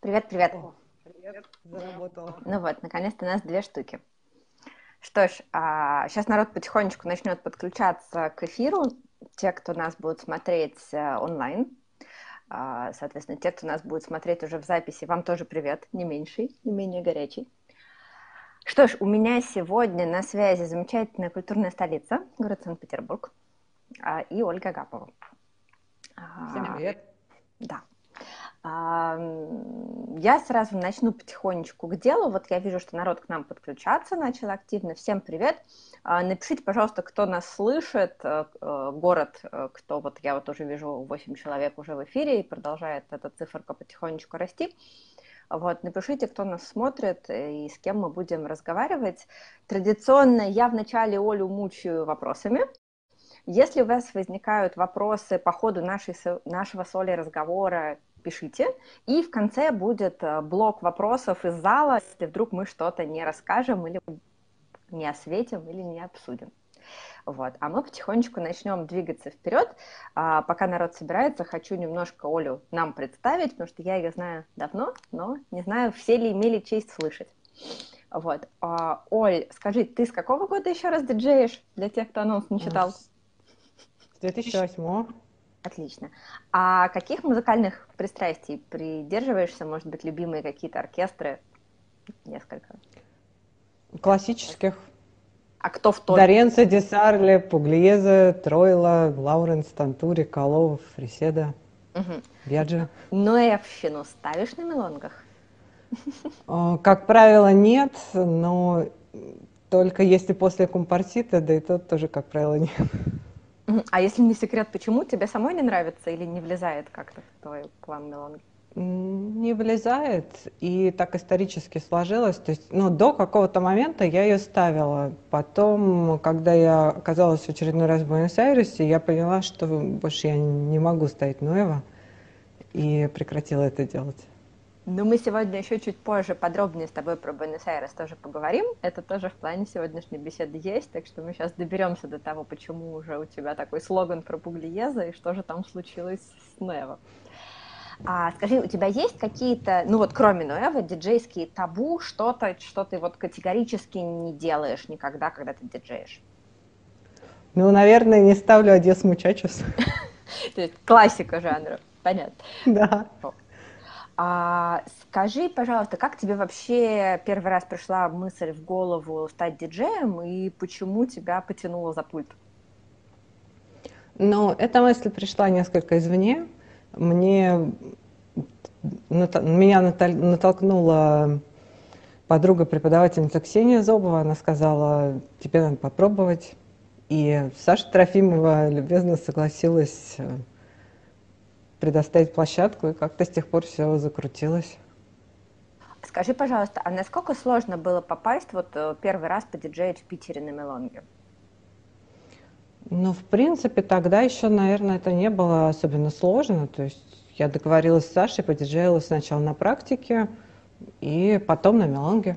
Привет, привет. О, привет, заработала. Ну вот, наконец-то у нас две штуки. Что ж, а, сейчас народ потихонечку начнет подключаться к эфиру. Те, кто нас будет смотреть а, онлайн, а, соответственно, те, кто нас будет смотреть уже в записи, вам тоже привет, не меньший, не менее горячий. Что ж, у меня сегодня на связи замечательная культурная столица, город Санкт-Петербург, а, и Ольга Гапова. Всем привет. Да. Я сразу начну потихонечку к делу. Вот я вижу, что народ к нам подключаться начал активно. Всем привет. А, напишите, пожалуйста, кто нас слышит, э, э, город, э, кто вот я вот уже вижу 8 человек уже в эфире и продолжает эта циферка потихонечку расти. Вот, напишите, кто нас смотрит и с кем мы будем разговаривать. Традиционно я вначале Олю мучаю вопросами. Если у вас возникают вопросы по ходу нашей, нашего с Олей разговора, пишите. И в конце будет э, блок вопросов из зала, если вдруг мы что-то не расскажем или не осветим или не обсудим. Вот. А мы потихонечку начнем двигаться вперед. А, пока народ собирается, хочу немножко Олю нам представить, потому что я ее знаю давно, но не знаю, все ли имели честь слышать. Вот. А, Оль, скажи, ты с какого года еще раз диджеешь, для тех, кто анонс не читал? С 2008. Отлично. А каких музыкальных пристрастий придерживаешься? Может быть, любимые какие-то оркестры? Несколько. Классических. А кто в топ? Доренцо, Десарле, Пуглиезе, Тройла, Лауренс, Тантури, Колов, Фриседа, угу. Бяджи. Ноевщину ставишь на мелонгах? Как правило, нет, но только если после компартита, да и тот тоже, как правило, нет. А если не секрет, почему? Тебе самой не нравится или не влезает как-то в твой план мелонги? Не влезает, и так исторически сложилось. То есть, ну, до какого-то момента я ее ставила. Потом, когда я оказалась в очередной раз в Буэнос-Айресе, я поняла, что больше я не могу ставить Ноева, и прекратила это делать. Ну, мы сегодня еще чуть позже подробнее с тобой про Буэнос-Айрес тоже поговорим. Это тоже в плане сегодняшней беседы есть, так что мы сейчас доберемся до того, почему уже у тебя такой слоган про Пуглиеза и что же там случилось с Нево. А скажи, у тебя есть какие-то, ну вот кроме Ноэва, диджейские табу, что-то, что ты вот категорически не делаешь никогда, когда ты диджеешь? Ну, наверное, не ставлю Одесс Мучачус. То есть классика жанра, понятно. Да. А, скажи, пожалуйста, как тебе вообще первый раз пришла мысль в голову стать диджеем и почему тебя потянуло за пульт? Ну, эта мысль пришла несколько извне. Мне, меня натолкнула подруга-преподавательница Ксения Зобова. Она сказала, тебе надо попробовать. И Саша Трофимова любезно согласилась э, предоставить площадку, и как-то с тех пор все закрутилось. Скажи, пожалуйста, а насколько сложно было попасть вот э, первый раз подиджеить в Питере на Мелонге? Ну, в принципе, тогда еще, наверное, это не было особенно сложно. То есть я договорилась с Сашей, подиджеила сначала на практике и потом на Мелонге.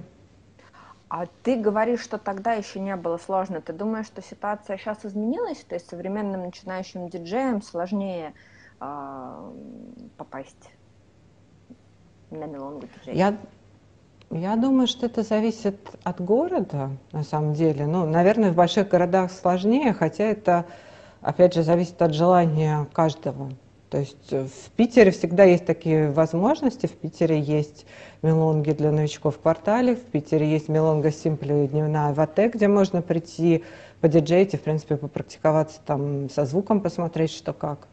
А ты говоришь, что тогда еще не было сложно. Ты думаешь, что ситуация сейчас изменилась? То есть современным начинающим диджеям сложнее попасть на мелонгу Я, я думаю, что это зависит от города, на самом деле. Ну, наверное, в больших городах сложнее, хотя это, опять же, зависит от желания каждого. То есть в Питере всегда есть такие возможности. В Питере есть мелонги для новичков в квартале, в Питере есть мелонга Симпли дневная в АТ, где можно прийти подиджеить и, в принципе, попрактиковаться там со звуком, посмотреть, что как.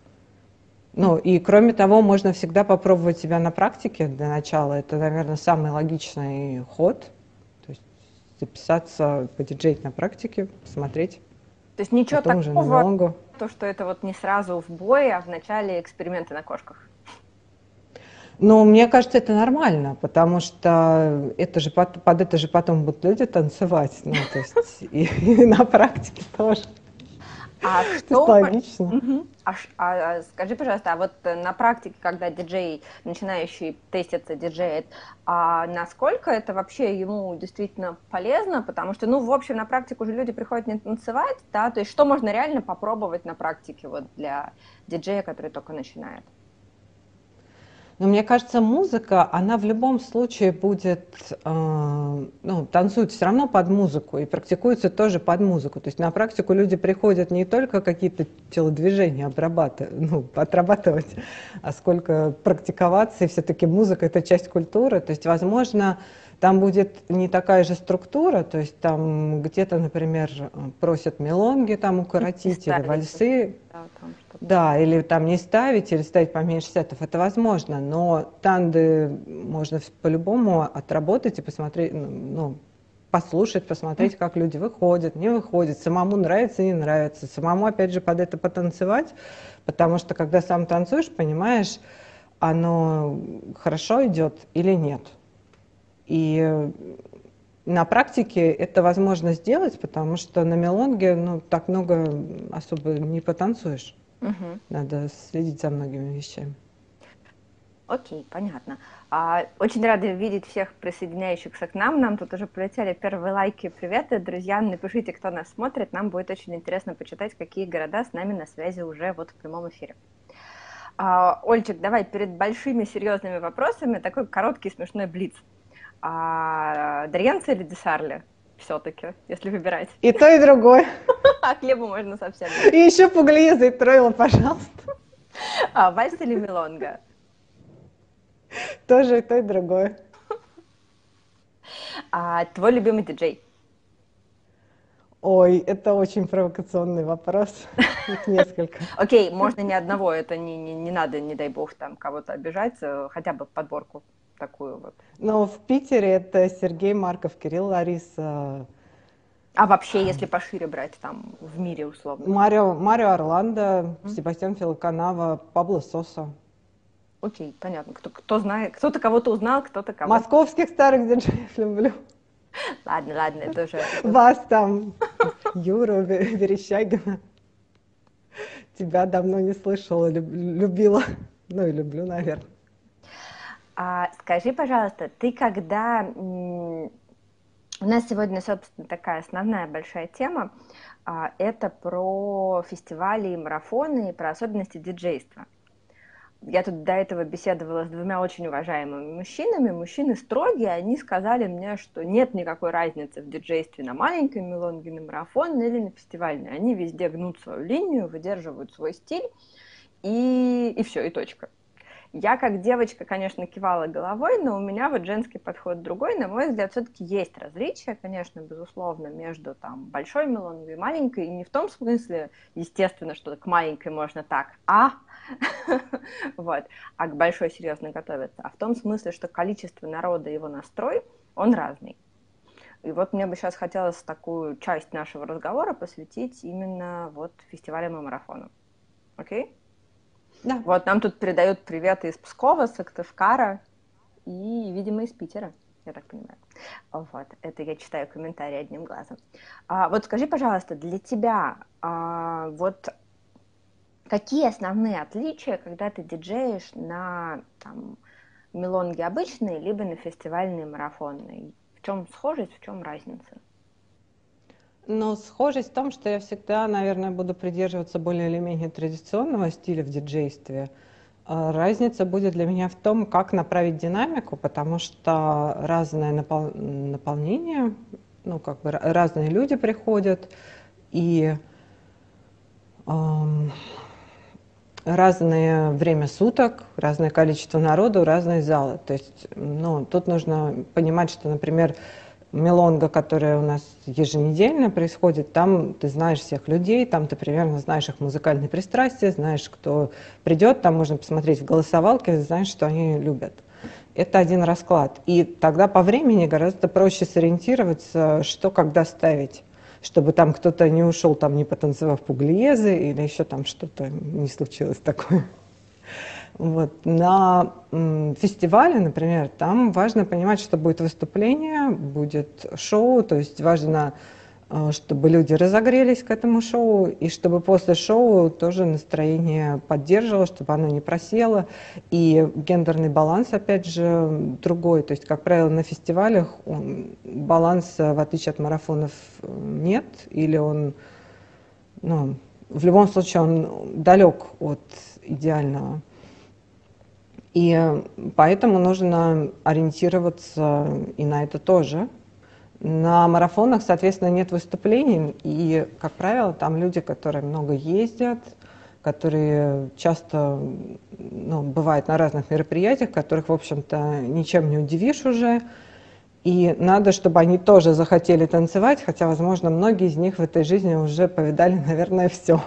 Ну, и кроме того, можно всегда попробовать себя на практике для начала. Это, наверное, самый логичный ход. То есть записаться, подиджеить на практике, посмотреть. То есть ничего Потом такого, то, что это вот не сразу в бой, а в начале эксперименты на кошках. Ну, мне кажется, это нормально, потому что это же под, под это же потом будут люди танцевать. Ну, то есть и, и на практике тоже. А что... Логично. Угу. А, а, скажи, пожалуйста, а вот на практике, когда диджей, начинающий теститься, диджеет, а насколько это вообще ему действительно полезно? Потому что, ну, в общем, на практику уже люди приходят не танцевать, да, то есть что можно реально попробовать на практике вот для диджея, который только начинает? Но мне кажется, музыка, она в любом случае будет, э, ну, танцует все равно под музыку и практикуется тоже под музыку. То есть на практику люди приходят не только какие-то телодвижения обрабатывать, ну, отрабатывать, а сколько практиковаться, и все-таки музыка — это часть культуры. То есть, возможно, там будет не такая же структура, то есть там где-то, например, просят мелонги там укоротить или вальсы. Да, там да, или там не ставить, или ставить поменьше сетов, это возможно, но танды можно по-любому отработать и посмотреть, ну, ну послушать, посмотреть, как люди выходят, не выходят, самому нравится, не нравится, самому, опять же, под это потанцевать, потому что, когда сам танцуешь, понимаешь, оно хорошо идет или нет. И на практике это возможно сделать, потому что на мелонге ну, так много особо не потанцуешь. Угу. Надо следить за многими вещами. Окей, понятно. А, очень рада видеть всех присоединяющихся к нам. Нам тут уже полетели первые лайки, приветы. Друзья, напишите, кто нас смотрит. Нам будет очень интересно почитать, какие города с нами на связи уже вот в прямом эфире. А, Ольчик, давай перед большими серьезными вопросами такой короткий смешной блиц. А, Дарьянца или Десарли? Все-таки, если выбирать. И то, и другое. А хлеба можно совсем. И еще пуглиза и троила, пожалуйста. А, вальс или мелонга? Тоже и то, и другое. А твой любимый диджей? Ой, это очень провокационный вопрос. Их несколько. Окей, можно не одного, это не, не, не надо, не дай бог, там кого-то обижать, э, хотя бы подборку такую вот. Ну, в Питере это Сергей Марков, Кирилл Лариса. А вообще, если пошире брать, там, в мире условно? Марио, Марио Орландо, mm-hmm. Себастьян Филоканава, Пабло Соса. Окей, понятно. Кто, кто знает, кто-то кого-то узнал, кто-то кого-то. Московских старых диджеев люблю. Ладно, ладно, это уже... Вас там, Юру Верещагина. Тебя давно не слышала, любила. Ну и люблю, наверное. А, скажи, пожалуйста, ты когда... У нас сегодня, собственно, такая основная большая тема. А, это про фестивали и марафоны, и про особенности диджейства. Я тут до этого беседовала с двумя очень уважаемыми мужчинами. Мужчины строгие, они сказали мне, что нет никакой разницы в диджействе на маленькой мелонге, на марафон или на фестивальной. Они везде гнут свою линию, выдерживают свой стиль, и, и все, и точка. Я как девочка, конечно, кивала головой, но у меня вот женский подход другой. На мой взгляд, все-таки есть различия, конечно, безусловно, между там большой мелонгой и маленькой. И не в том смысле, естественно, что к маленькой можно так, а, вот, а к большой серьезно готовиться, а в том смысле, что количество народа и его настрой, он разный. И вот мне бы сейчас хотелось такую часть нашего разговора посвятить именно вот фестивалям и марафону. Окей? Okay? Да. Вот нам тут передают приветы из Пскова, Сыктывкара и, видимо, из Питера, я так понимаю. Вот, это я читаю комментарии одним глазом. А, вот скажи, пожалуйста, для тебя а, вот какие основные отличия, когда ты диджеешь на там, мелонге обычные, либо на фестивальные марафонные? В чем схожесть, в чем разница? Но схожесть в том, что я всегда, наверное, буду придерживаться более или менее традиционного стиля в диджействе. А разница будет для меня в том, как направить динамику, потому что разное напол... наполнение, ну, как бы разные люди приходят, и эм, разное время суток, разное количество народу, разные залы. То есть, ну, тут нужно понимать, что, например, мелонга, которая у нас еженедельно происходит, там ты знаешь всех людей, там ты примерно знаешь их музыкальные пристрастия, знаешь, кто придет, там можно посмотреть в голосовалке, знаешь, что они любят. Это один расклад. И тогда по времени гораздо проще сориентироваться, что когда ставить чтобы там кто-то не ушел, там не потанцевав пуглиезы или еще там что-то не случилось такое. Вот. На фестивале, например, там важно понимать, что будет выступление, будет шоу, то есть важно, э, чтобы люди разогрелись к этому шоу, и чтобы после шоу тоже настроение поддерживало, чтобы оно не просело. И гендерный баланс, опять же, другой. То есть, как правило, на фестивалях баланса, в отличие от марафонов, нет, или он, ну, в любом случае, он далек от идеального. И поэтому нужно ориентироваться и на это тоже. На марафонах, соответственно, нет выступлений, и, как правило, там люди, которые много ездят, которые часто ну, бывают на разных мероприятиях, которых, в общем-то, ничем не удивишь уже. И надо, чтобы они тоже захотели танцевать, хотя, возможно, многие из них в этой жизни уже повидали, наверное, все.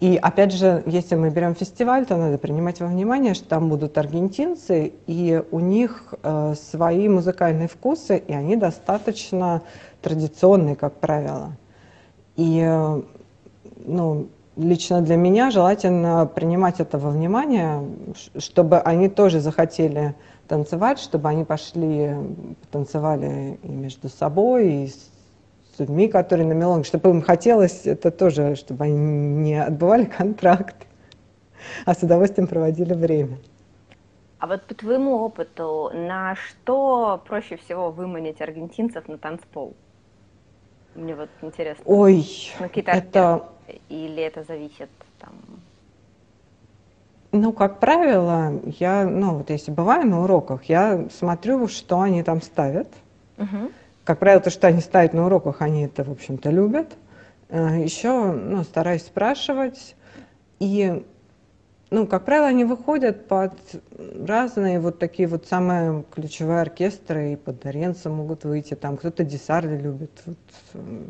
И опять же, если мы берем фестиваль, то надо принимать во внимание, что там будут аргентинцы, и у них э, свои музыкальные вкусы, и они достаточно традиционные, как правило. И э, ну, лично для меня желательно принимать это во внимание, чтобы они тоже захотели танцевать, чтобы они пошли, танцевали и между собой, и с с людьми, которые на мелонге, чтобы им хотелось это тоже, чтобы они не отбывали контракт, а с удовольствием проводили время. А вот по твоему опыту, на что проще всего выманить аргентинцев на танцпол? Мне вот интересно. Ой, ну, это... Или это зависит там... Ну, как правило, я, ну, вот если бываю на уроках, я смотрю, что они там ставят. Угу. Как правило, то, что они ставят на уроках, они это, в общем-то, любят. Э, Еще ну, стараюсь спрашивать. И, ну, как правило, они выходят под разные вот такие вот самые ключевые оркестры, и под Доренца могут выйти. Там кто-то Десарли любит. Вот, э,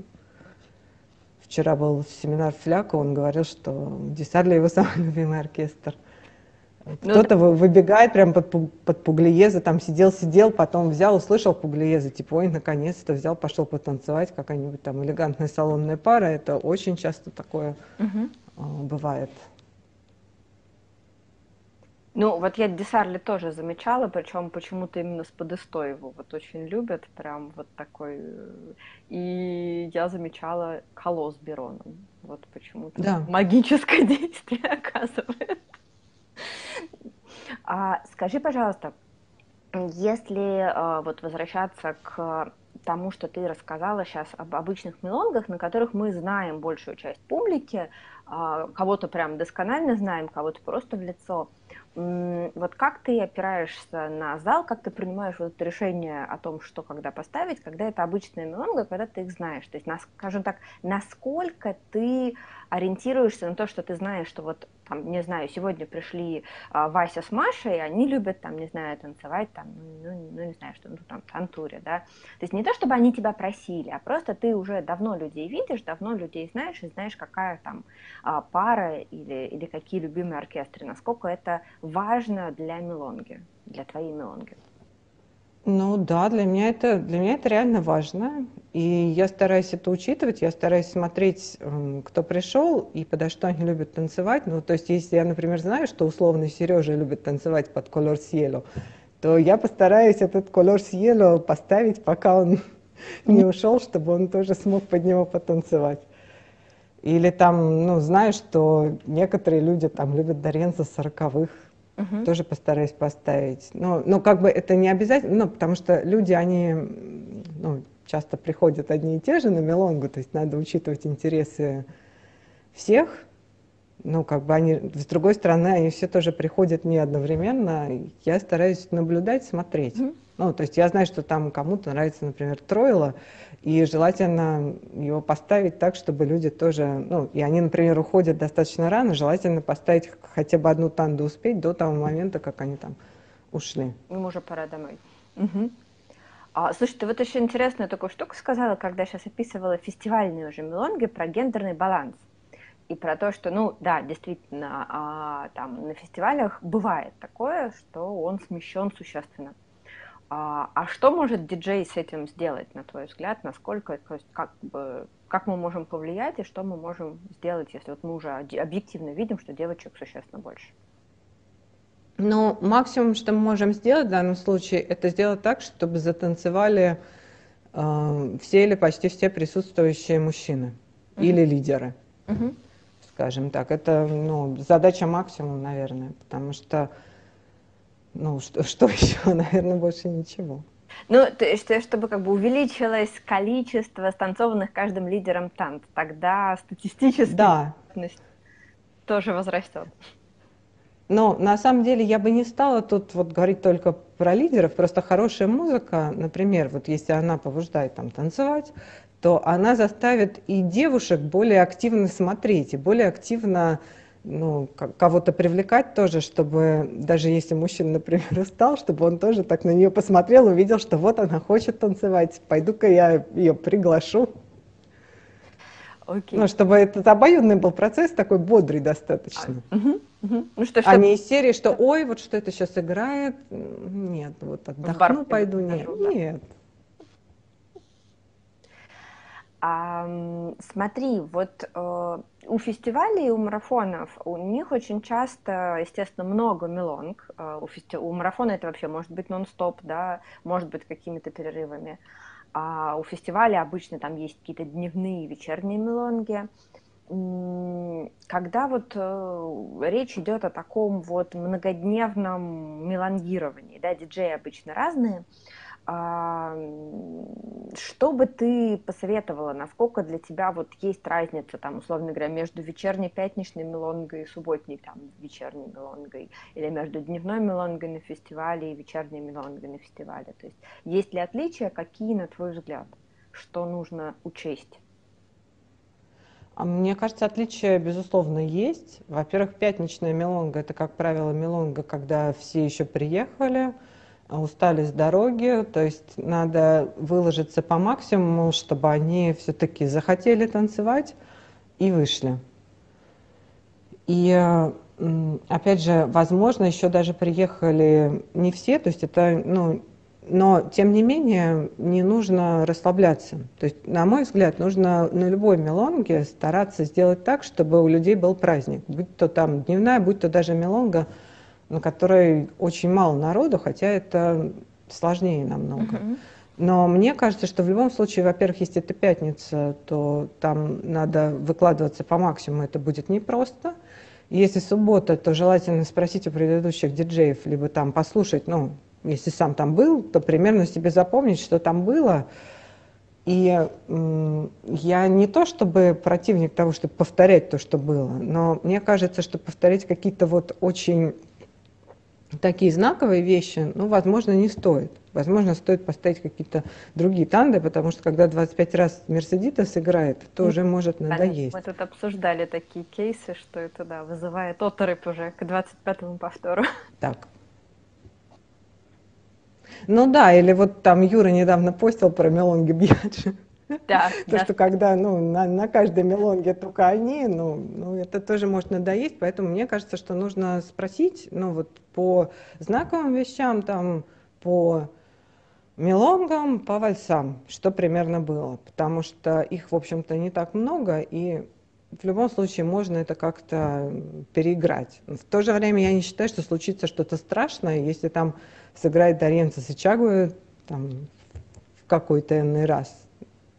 вчера был семинар Фляка, он говорил, что Десарли его самый любимый оркестр. Ну, Кто-то ну, выбегает прям под, под Пуглиеза, там сидел-сидел, потом взял, услышал Пуглиеза, типа, ой, наконец-то взял, пошел потанцевать, какая-нибудь там элегантная салонная пара. Это очень часто такое угу. бывает. Ну, вот я Десарли тоже замечала, причем почему-то именно с подыстой его вот очень любят, прям вот такой. И я замечала колос Бероном. Вот почему-то да. магическое действие оказывает. А, скажи, пожалуйста, если а, вот возвращаться к тому, что ты рассказала сейчас об обычных мелонгах, на которых мы знаем большую часть публики, а, кого-то прям досконально знаем, кого-то просто в лицо. Вот как ты опираешься на зал, как ты принимаешь вот это решение о том, что когда поставить, когда это обычная мелонга, когда ты их знаешь? То есть, скажем так, насколько ты ориентируешься на то, что ты знаешь, что вот там, не знаю, сегодня пришли а, Вася с Машей, они любят, там, не знаю, танцевать, там, ну, ну, ну не знаю, что, ну, там, тантуре, да. То есть не то, чтобы они тебя просили, а просто ты уже давно людей видишь, давно людей знаешь, и знаешь, какая там а, пара или, или какие любимые оркестры, насколько это важно для мелонги, для твоей мелонги. Ну да, для меня это для меня это реально важно, и я стараюсь это учитывать, я стараюсь смотреть, эм, кто пришел и подо что они любят танцевать. Ну то есть если я, например, знаю, что условно Сережа любит танцевать под колор сиело, то я постараюсь этот колор сиело поставить, пока он не ушел, чтобы он тоже смог под него потанцевать. Или там, ну, знаю, что некоторые люди там любят Доренца сороковых, Угу. Тоже постараюсь поставить. Но, но как бы это не обязательно, ну, потому что люди, они ну, часто приходят одни и те же на мелонгу, то есть надо учитывать интересы всех. Ну, как бы они, с другой стороны, они все тоже приходят не одновременно. Я стараюсь наблюдать, смотреть. Угу. Ну, то есть я знаю, что там кому-то нравится, например, Тройло, и желательно его поставить так, чтобы люди тоже, ну, и они, например, уходят достаточно рано, желательно поставить хотя бы одну танду успеть до того момента, как они там ушли. Им уже пора домой. Угу. А, слушай, ты вот еще интересную такую штуку сказала, когда сейчас описывала фестивальные уже мелонги про гендерный баланс. И про то, что, ну, да, действительно, а, там на фестивалях бывает такое, что он смещен существенно. А, а что может диджей с этим сделать, на твой взгляд? Насколько, то есть как, бы, как мы можем повлиять и что мы можем сделать, если вот мы уже объективно видим, что девочек существенно больше? Ну, максимум, что мы можем сделать в данном случае, это сделать так, чтобы затанцевали э, все или почти все присутствующие мужчины uh-huh. или лидеры, uh-huh. скажем так. Это ну, задача максимум, наверное, потому что ну, что, что еще, наверное, больше ничего. Ну, то есть, чтобы как бы увеличилось количество станцованных каждым лидером танц, тогда статистически да. тоже возрастет. Но на самом деле я бы не стала тут вот говорить только про лидеров, просто хорошая музыка, например, вот если она побуждает там танцевать, то она заставит и девушек более активно смотреть, и более активно ну, кого-то привлекать тоже, чтобы даже если мужчина, например, устал, чтобы он тоже так на нее посмотрел, увидел, что вот она хочет танцевать, пойду-ка я ее приглашу. Okay. Ну, чтобы этот обоюдный был процесс такой бодрый достаточно. А, угу, угу. Ну, что, что... А не из серии, что ой, вот что это сейчас играет. Нет, вот отдохну, пойду. Нет, да. нет. А, смотри, вот э, у фестивалей, у марафонов, у них очень часто, естественно, много мелонг. Э, у, фести... у марафона это вообще может быть нон-стоп, да, может быть какими-то перерывами. А у фестиваля обычно там есть какие-то дневные вечерние мелонги. Когда вот э, речь идет о таком вот многодневном мелангировании, да, диджеи обычно разные, что бы ты посоветовала, насколько для тебя вот есть разница, там, условно говоря, между вечерней пятничной мелонгой и субботней там, вечерней мелонгой, или между дневной мелонгой на фестивале и вечерней мелонгой на фестивале? То есть есть ли отличия, какие, на твой взгляд, что нужно учесть? А мне кажется, отличия, безусловно, есть. Во-первых, пятничная мелонга – это, как правило, мелонга, когда все еще приехали – устали с дороги, то есть надо выложиться по максимуму, чтобы они все-таки захотели танцевать и вышли. И опять же, возможно, еще даже приехали не все, то есть это, ну, но тем не менее не нужно расслабляться. То есть, на мой взгляд, нужно на любой мелонге стараться сделать так, чтобы у людей был праздник. Будь то там дневная, будь то даже мелонга – на которой очень мало народу, хотя это сложнее намного. Uh-huh. Но мне кажется, что в любом случае, во-первых, если это пятница, то там надо выкладываться по максимуму, это будет непросто. Если суббота, то желательно спросить у предыдущих диджеев, либо там послушать, ну, если сам там был, то примерно себе запомнить, что там было. И я не то чтобы противник того, чтобы повторять то, что было, но мне кажется, что повторять какие-то вот очень такие знаковые вещи, ну, возможно, не стоит. Возможно, стоит поставить какие-то другие танды, потому что когда 25 раз Мерседитас играет, то уже может надоесть. Мы тут обсуждали такие кейсы, что это, да, вызывает оторопь уже к 25-му повтору. Так. Ну да, или вот там Юра недавно постил про Мелонги Бьяджи. Да, То, да. что когда ну, на, на каждой мелонге только они, ну, ну, это тоже может надоесть, поэтому мне кажется, что нужно спросить, ну, вот по знаковым вещам, там, по мелонгам, по вальсам, что примерно было, потому что их, в общем-то, не так много, и в любом случае можно это как-то переиграть. В то же время я не считаю, что случится что-то страшное, если там сыграет Дарьенца Сычагу там, в какой-то иной раз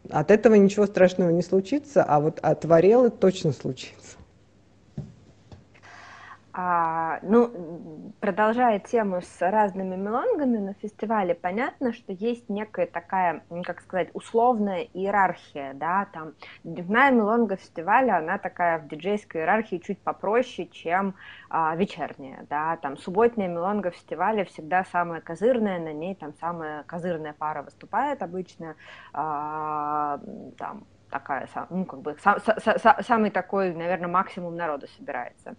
от этого ничего страшного не случится, а вот от варелы точно случится. А, ну, продолжая тему с разными мелонгами на фестивале, понятно, что есть некая такая, как сказать, условная иерархия, да, там дневная мелонга фестиваля, она такая в диджейской иерархии чуть попроще, чем а, вечерняя, да, там субботняя мелонга фестиваля всегда самая козырная, на ней там самая козырная пара выступает обычно, а, там такая, ну, как бы, сам, самый такой, наверное, максимум народа собирается.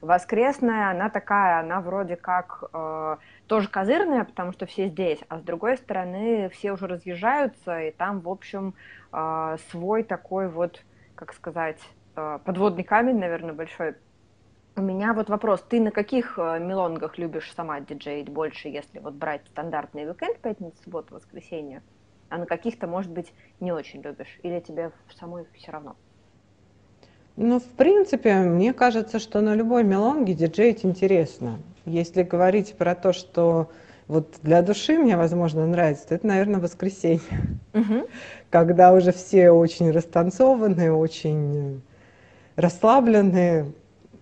Воскресная, она такая, она вроде как э, тоже козырная, потому что все здесь, а с другой стороны все уже разъезжаются, и там, в общем, э, свой такой вот, как сказать, э, подводный камень, наверное, большой. У меня вот вопрос, ты на каких э, мелонгах любишь сама диджеить больше, если вот брать стандартный уикенд, пятница, суббота, воскресенье, а на каких-то, может быть, не очень любишь, или тебе самой все равно? Ну, в принципе, мне кажется, что на любой мелонге диджеить интересно. Если говорить про то, что вот для души мне, возможно, нравится, то это, наверное, воскресенье. Угу. Когда уже все очень растанцованные, очень расслабленные.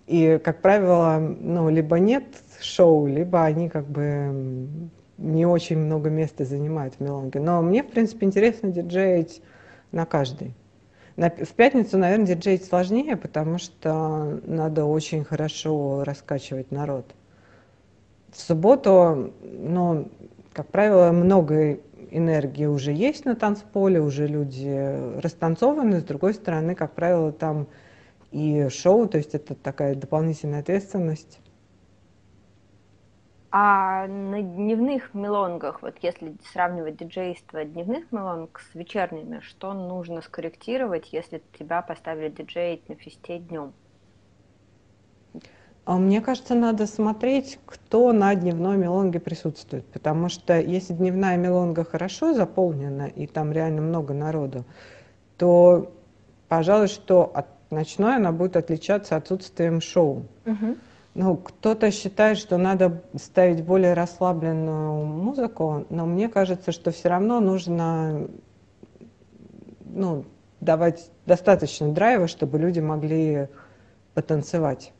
И, как правило, ну, либо нет шоу, либо они как бы не очень много места занимают в мелонге. Но мне, в принципе, интересно диджеить на каждой. В пятницу, наверное, диджеить сложнее, потому что надо очень хорошо раскачивать народ. В субботу, ну, как правило, много энергии уже есть на танцполе, уже люди растанцованы. С другой стороны, как правило, там и шоу, то есть это такая дополнительная ответственность. А на дневных мелонгах, вот если сравнивать диджейство дневных мелонг с вечерними, что нужно скорректировать, если тебя поставили диджеить на фесте днем? А мне кажется, надо смотреть, кто на дневной мелонге присутствует, потому что если дневная мелонга хорошо заполнена и там реально много народу, то, пожалуй, что от ночной она будет отличаться отсутствием шоу. Угу. Ну, кто-то считает, что надо ставить более расслабленную музыку, но мне кажется, что все равно нужно ну, давать достаточно драйва, чтобы люди могли потанцевать.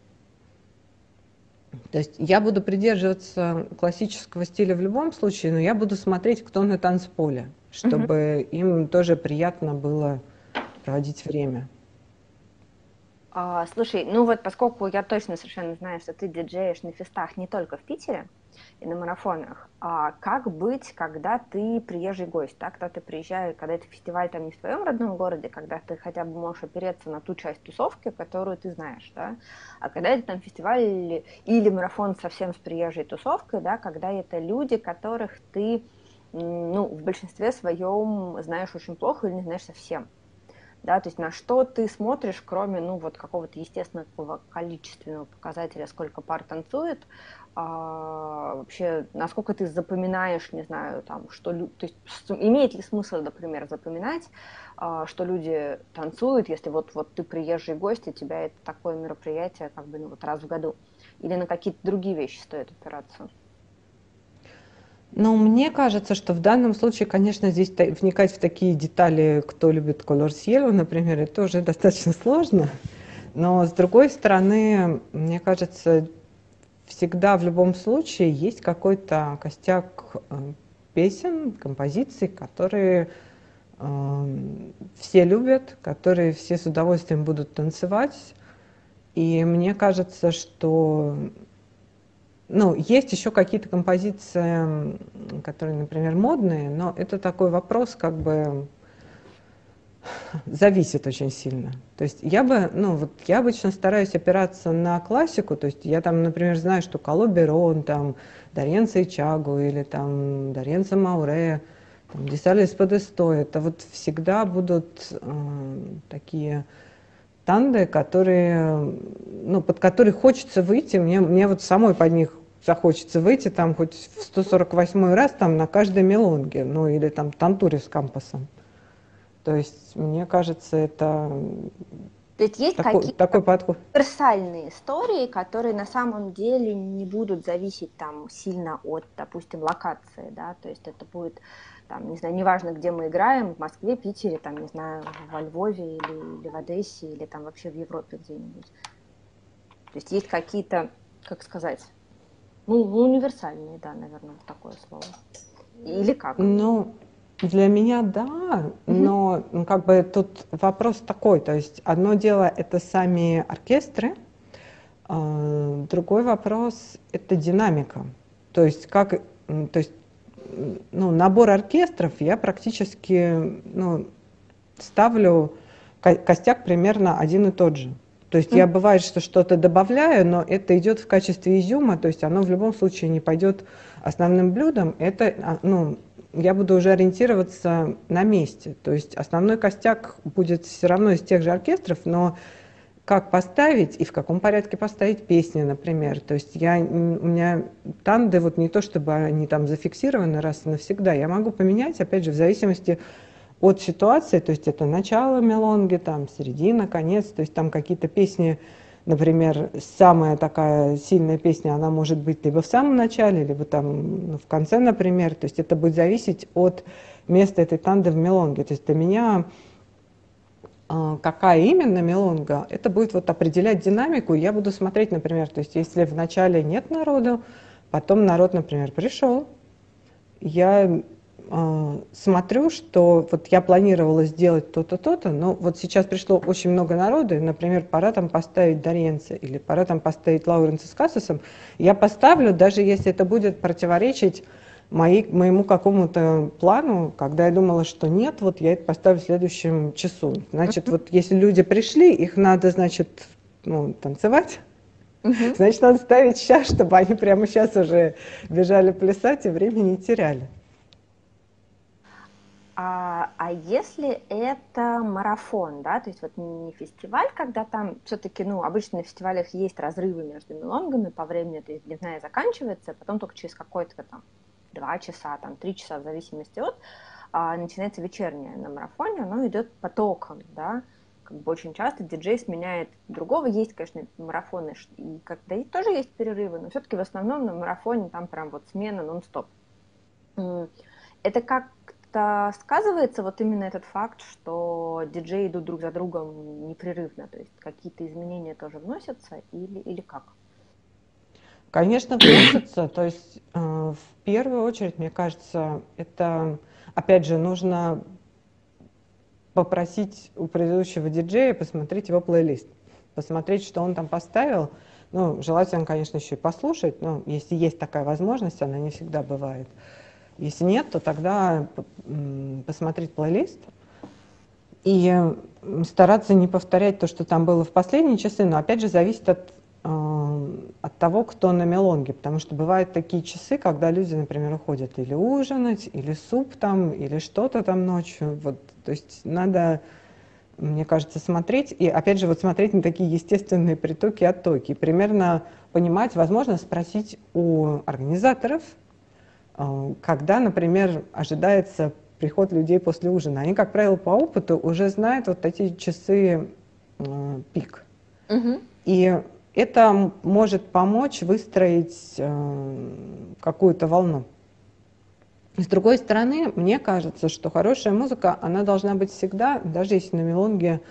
То есть я буду придерживаться классического стиля в любом случае, но я буду смотреть, кто на танцполе, чтобы угу. им тоже приятно было проводить время. А, слушай, ну вот поскольку я точно совершенно знаю, что ты диджеешь на фестах не только в Питере и на марафонах, а как быть, когда ты приезжий гость, да, когда ты приезжаешь, когда это фестиваль там не в твоем родном городе, когда ты хотя бы можешь опереться на ту часть тусовки, которую ты знаешь, да, а когда это там фестиваль или, или марафон совсем с приезжей тусовкой, да, когда это люди, которых ты ну, в большинстве своем знаешь очень плохо или не знаешь совсем да, то есть на что ты смотришь, кроме, ну, вот какого-то естественного количественного показателя, сколько пар танцует, а, вообще, насколько ты запоминаешь, не знаю, там, что, то есть имеет ли смысл, например, запоминать, а, что люди танцуют, если вот, вот ты приезжий гость, и тебя это такое мероприятие, как бы, ну, вот раз в году, или на какие-то другие вещи стоит опираться? Ну, мне кажется, что в данном случае, конечно, здесь вникать в такие детали, кто любит колор Cielo, например, это уже достаточно сложно. Но, с другой стороны, мне кажется, всегда в любом случае есть какой-то костяк э, песен, композиций, которые э, все любят, которые все с удовольствием будут танцевать. И мне кажется, что ну, есть еще какие-то композиции, которые, например, модные, но это такой вопрос, как бы зависит очень сильно. То есть я бы, ну вот я обычно стараюсь опираться на классику, то есть я там, например, знаю, что Колоберон, там Даренца Ичагу или там Даренца Мауре, там Десалис Подесто, это вот всегда будут э, такие танды, которые, ну, под которые хочется выйти, мне, мне вот самой под них захочется выйти там хоть в 148 раз там на каждой мелонге, ну или там тантуре с кампасом. То есть, мне кажется, это то есть есть такой, какие-то такой подход. универсальные истории, которые на самом деле не будут зависеть там сильно от, допустим, локации, да, то есть это будет там, не знаю, неважно, где мы играем, в Москве, Питере, там, не знаю, во Львове или, или в Одессе, или там вообще в Европе где-нибудь. То есть есть какие-то, как сказать, ну, универсальные, да, наверное, такое слово. Или как? Ну, для меня да, но ну, как бы тут вопрос такой, то есть одно дело это сами оркестры, а, другой вопрос это динамика, то есть как, то есть ну, набор оркестров я практически ну, ставлю костяк примерно один и тот же. То есть mm. я бывает, что что-то добавляю, но это идет в качестве изюма, то есть оно в любом случае не пойдет основным блюдом. Это, а, ну, я буду уже ориентироваться на месте. То есть основной костяк будет все равно из тех же оркестров, но как поставить и в каком порядке поставить песни, например. То есть я, у меня танды вот не то, чтобы они там зафиксированы раз и навсегда. Я могу поменять, опять же, в зависимости от ситуации, то есть это начало мелонги, там середина, конец, то есть там какие-то песни, например, самая такая сильная песня, она может быть либо в самом начале, либо там ну, в конце, например, то есть это будет зависеть от места этой танды в мелонге. То есть для меня какая именно мелонга, это будет вот определять динамику. Я буду смотреть, например, то есть если в начале нет народу, потом народ, например, пришел, я э, смотрю, что вот я планировала сделать то-то, то-то, но вот сейчас пришло очень много народу, и, например, пора там поставить Доренца или пора там поставить Лауренса с Кассосом, я поставлю, даже если это будет противоречить моей, моему какому-то плану, когда я думала, что нет, вот я это поставлю в следующем часу. Значит, вот если люди пришли, их надо, значит, ну, танцевать. Значит, надо ставить сейчас, чтобы они прямо сейчас уже бежали плясать и времени не теряли. А, а если это марафон, да, то есть вот не фестиваль, когда там все-таки, ну, обычно на фестивалях есть разрывы между мелонгами по времени, то есть дневная заканчивается, а потом только через какое-то там два часа, там три часа, в зависимости от, а, начинается вечернее на марафоне, оно идет потоком, да, как бы очень часто диджей сменяет другого. Есть, конечно, марафоны, и когда и тоже есть перерывы, но все-таки в основном на марафоне там прям вот смена нон-стоп. Это как-то сказывается вот именно этот факт, что диджеи идут друг за другом непрерывно, то есть какие-то изменения тоже вносятся или, или как? Конечно, вносятся. То есть э, в первую очередь, мне кажется, это, опять же, нужно попросить у предыдущего диджея посмотреть его плейлист, посмотреть, что он там поставил. Ну, желательно, конечно, еще и послушать, но если есть такая возможность, она не всегда бывает. Если нет, то тогда посмотреть плейлист и стараться не повторять то, что там было в последние часы, но опять же зависит от, э, от того, кто на мелонге, потому что бывают такие часы, когда люди, например, уходят или ужинать, или суп там, или что-то там ночью, вот то есть надо, мне кажется, смотреть, и опять же вот смотреть на такие естественные притоки и оттоки, примерно понимать, возможно, спросить у организаторов, э, когда, например, ожидается приход людей после ужина. Они, как правило, по опыту уже знают вот эти часы э, пик. Угу. И это может помочь выстроить э, какую-то волну. С другой стороны, мне кажется, что хорошая музыка, она должна быть всегда, даже если на мелонге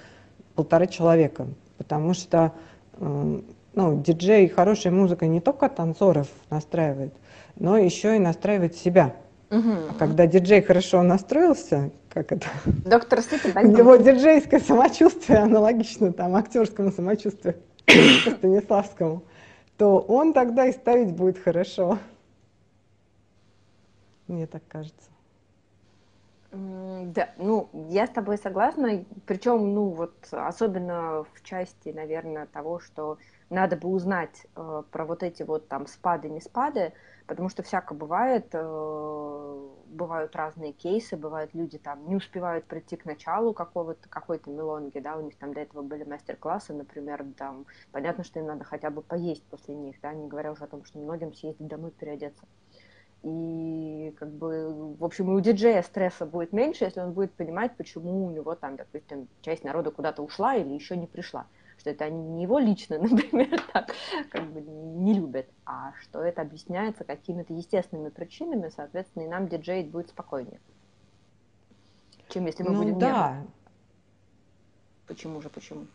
полтора человека. Потому что э, ну, диджей хорошей музыкой не только танцоров настраивает, но еще и настраивает себя. Угу. Когда диджей хорошо настроился, как это? Доктор Сыпи, Его диджейское самочувствие аналогично там актерскому самочувствию Станиславскому, то он тогда и ставить будет хорошо. Мне так кажется. Да, ну, я с тобой согласна, причем, ну, вот, особенно в части, наверное, того, что надо бы узнать э, про вот эти вот там спады, не спады, потому что всяко бывает, э, бывают разные кейсы, бывают люди там не успевают прийти к началу какого-то, какой-то мелонги, да, у них там до этого были мастер-классы, например, там, понятно, что им надо хотя бы поесть после них, да, не говоря уже о том, что многим съездить домой переодеться. И как бы, в общем, и у диджея стресса будет меньше, если он будет понимать, почему у него там, допустим, часть народа куда-то ушла или еще не пришла. Что это они не его лично, например, так как бы не любят, а что это объясняется какими-то естественными причинами, соответственно, и нам диджеить будет спокойнее. Чем если мы ну, будем да. Нервы. Почему же, почему?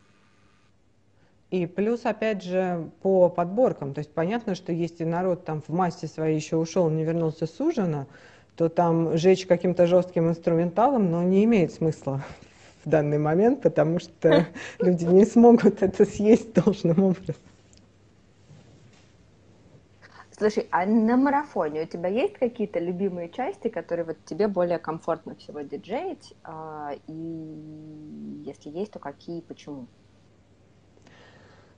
И плюс, опять же, по подборкам. То есть понятно, что если народ там в массе своей еще ушел, не вернулся с ужина, то там жечь каким-то жестким инструменталом, но не имеет смысла в данный момент, потому что люди не смогут это съесть должным образом. Слушай, а на марафоне у тебя есть какие-то любимые части, которые вот тебе более комфортно всего диджеить? А, и если есть, то какие и почему?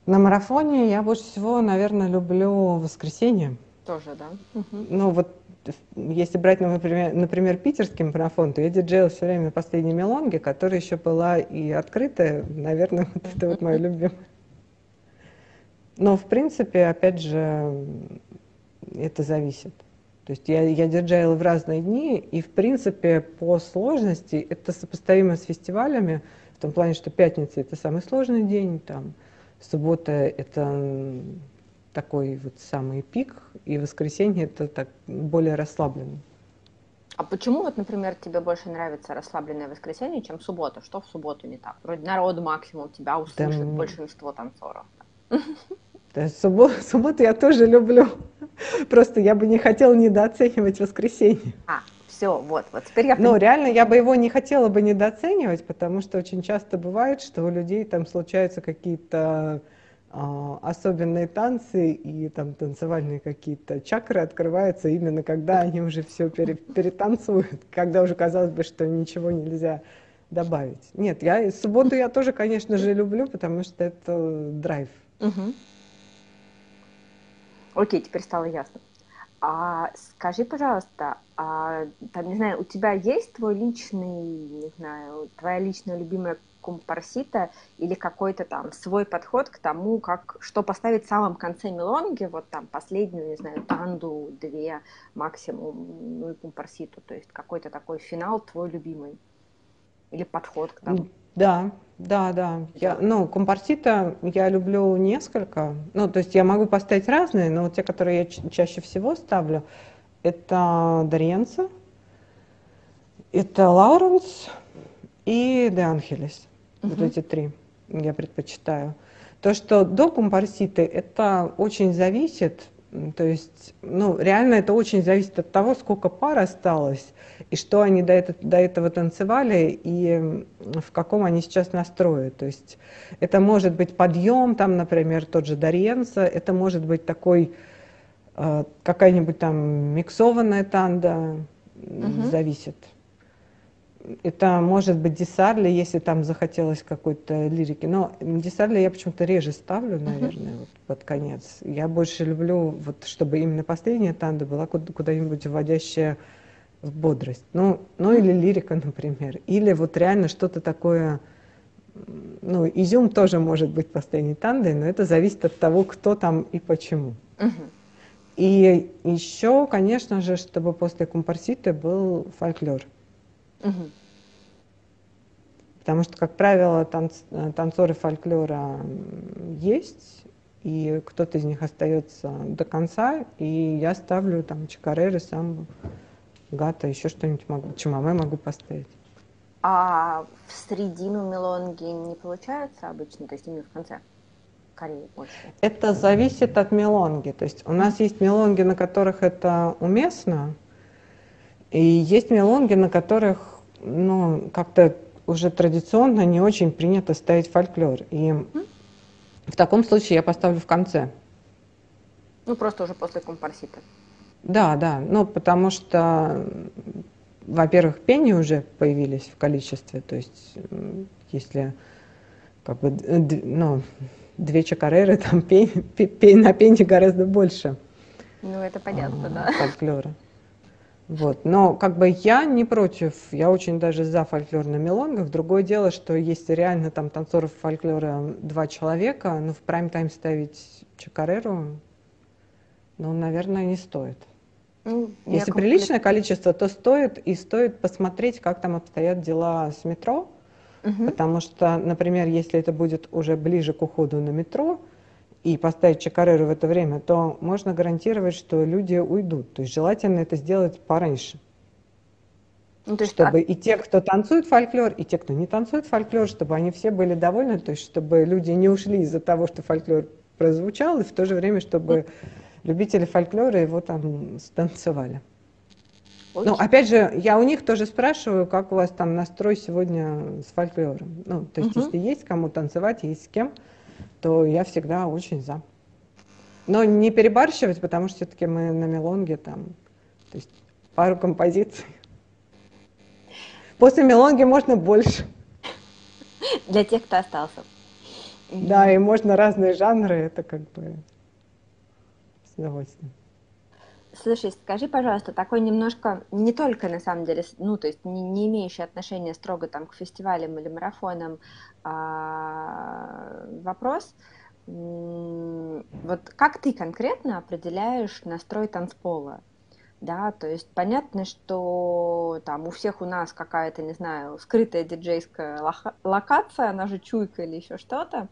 На марафоне я больше всего, наверное, люблю воскресенье. Тоже, да? Угу. Ну вот если брать, например, например, питерский марафон, то я диджейл все время на последней мелонге, которая еще была и открытая. Наверное, вот это вот мое любимое. Но, в принципе, опять же, это зависит. То есть я, я диджейл в разные дни, и, в принципе, по сложности это сопоставимо с фестивалями, в том плане, что пятница – это самый сложный день, там, Суббота – это такой вот самый пик, и воскресенье – это так более расслабленный. А почему вот, например, тебе больше нравится расслабленное воскресенье, чем суббота? Что в субботу не так? Вроде народу максимум тебя услышит Там... большинство танцоров. Да, субботу, субботу я тоже люблю. Просто я бы не хотела недооценивать воскресенье. А, Все, вот, вот теперь я... Ну, реально, я бы его не хотела бы недооценивать, потому что очень часто бывает, что у людей там случаются какие-то особенные танцы и там танцевальные какие-то чакры открываются именно когда они уже все пере, перетанцуют, когда уже казалось бы, что ничего нельзя добавить. Нет, я субботу я тоже, конечно же, люблю, потому что это драйв. Угу. Окей, теперь стало ясно. А скажи, пожалуйста, а, там, не знаю, у тебя есть твой личный, не знаю, твоя личная любимая компарсита или какой-то там свой подход к тому, как, что поставить в самом конце мелонги, вот там последнюю, не знаю, танду, две максимум, ну и компарситу, то есть какой-то такой финал твой любимый или подход к тому. Да, да, да. Я, ну, компарсита я люблю несколько. Ну, то есть я могу поставить разные, но вот те, которые я ча- чаще всего ставлю, это Дориенца, это Лауренс и Де Анхелес. Вот эти три я предпочитаю. То, что до компарситы, это очень зависит, то есть, ну, реально это очень зависит от того, сколько пар осталось, и что они до, это, до этого танцевали, и в каком они сейчас настрое. То есть это может быть подъем, там, например, тот же Дарьенца, это может быть такой, э, какая-нибудь там миксованная танда, угу. зависит это может быть Десарли, если там захотелось какой-то лирики. Но Десарли я почему-то реже ставлю, наверное, uh-huh. вот под конец. Я больше люблю, вот, чтобы именно последняя танда была куда-нибудь вводящая в бодрость. Ну, ну или лирика, например. Или вот реально что-то такое... Ну, изюм тоже может быть последней тандой, но это зависит от того, кто там и почему. Uh-huh. И еще, конечно же, чтобы после компарситы был фольклор. Угу. Потому что, как правило, танц, танцоры фольклора есть, и кто-то из них остается до конца, и я ставлю там чакареры, самбо, гата, еще что-нибудь могу, чумаме могу поставить. А в середину мелонги не получается обычно, то есть именно в конце? Скорее больше. Это зависит от мелонги. То есть у нас есть мелонги, на которых это уместно, и есть мелонги, на которых ну, как-то уже традиционно не очень принято ставить фольклор. И в таком случае я поставлю в конце. Ну, просто уже после компарсита. Да, да. Ну, потому что, во-первых, пени уже появились в количестве. То есть, если как бы, ну, две чакареры, там пень, пень на пени гораздо больше. Ну, это понятно, а, да. Фольклора. Вот. Но как бы я не против, я очень даже за фольклор на мелонгах. Другое дело, что если реально там танцоров фольклора два человека, ну в прайм-тайм ставить Чакареру, ну, наверное, не стоит. Ну, если комплект... приличное количество, то стоит и стоит посмотреть, как там обстоят дела с метро. Угу. Потому что, например, если это будет уже ближе к уходу на метро, и поставить чакареру в это время, то можно гарантировать, что люди уйдут. То есть желательно это сделать пораньше. Ну, то есть, чтобы а... и те, кто танцует фольклор, и те, кто не танцует фольклор, чтобы они все были довольны, то есть чтобы люди не ушли из-за того, что фольклор прозвучал, и в то же время, чтобы любители фольклора его там станцевали. Очень. Ну, опять же, я у них тоже спрашиваю, как у вас там настрой сегодня с фольклором. Ну, то есть, угу. если есть кому танцевать, есть с кем, то я всегда очень за. Но не перебарщивать, потому что все-таки мы на мелонге там, то есть пару композиций. После мелонги можно больше. Для тех, кто остался. Да, и можно разные жанры, это как бы с удовольствием. Слушай, скажи, пожалуйста, такой немножко, не только на самом деле, ну, то есть не, не имеющий отношения строго там к фестивалям или марафонам а, вопрос. Вот как ты конкретно определяешь настрой танцпола? Да, то есть понятно, что там у всех у нас какая-то, не знаю, скрытая диджейская локация, она же чуйка или еще что-то,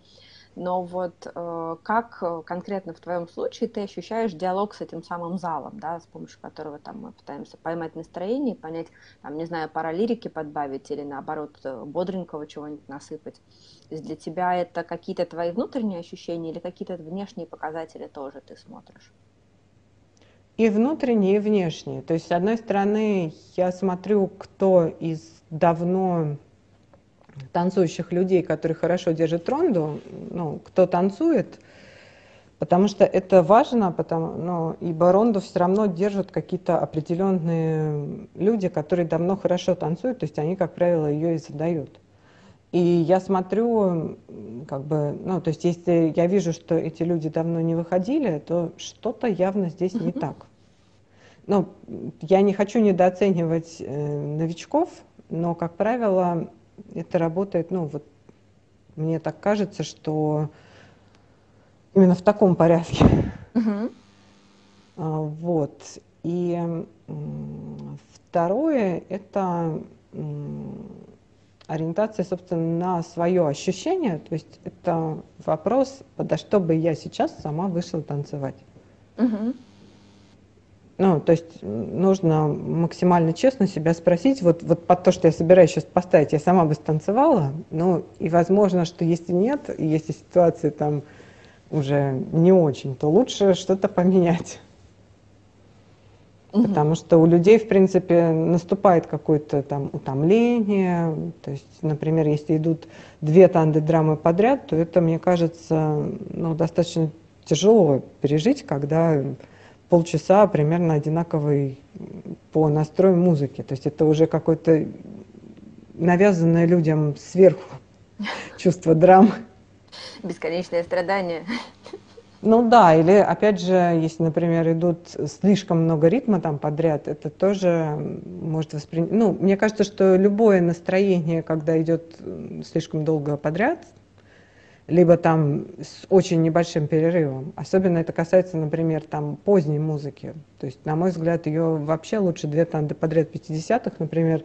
но вот э, как э, конкретно в твоем случае ты ощущаешь диалог с этим самым залом, да, с помощью которого там мы пытаемся поймать настроение, понять, там, не знаю, пара лирики подбавить или наоборот э, бодренького чего-нибудь насыпать. То есть для тебя это какие-то твои внутренние ощущения или какие-то внешние показатели тоже ты смотришь? И внутренние, и внешние. То есть, с одной стороны, я смотрю, кто из давно танцующих людей, которые хорошо держат ронду, ну, кто танцует, потому что это важно, потому, ну, ибо ронду все равно держат какие-то определенные люди, которые давно хорошо танцуют, то есть они, как правило, ее и задают. И я смотрю, как бы, ну, то есть если я вижу, что эти люди давно не выходили, то что-то явно здесь не так. Ну, я не хочу недооценивать э, новичков, но, как правило, это работает, ну, вот мне так кажется, что именно в таком порядке. Uh-huh. Вот. И второе – это ориентация, собственно, на свое ощущение. То есть это вопрос, подо что бы я сейчас сама вышла танцевать. Uh-huh. Ну, то есть нужно максимально честно себя спросить, вот, вот под то, что я собираюсь сейчас поставить, я сама бы станцевала, ну, и возможно, что если нет, и если ситуация там уже не очень, то лучше что-то поменять. Угу. Потому что у людей, в принципе, наступает какое-то там утомление. То есть, например, если идут две танды драмы подряд, то это, мне кажется, ну, достаточно тяжело пережить, когда полчаса примерно одинаковый по настрою музыки. То есть это уже какое-то навязанное людям сверху чувство драмы. Бесконечное страдание. Ну да, или опять же, если, например, идут слишком много ритма там подряд, это тоже может воспринять. Ну, мне кажется, что любое настроение, когда идет слишком долго подряд, либо там с очень небольшим перерывом. Особенно это касается, например, там поздней музыки. То есть, на мой взгляд, ее вообще лучше две танды подряд 50-х, например,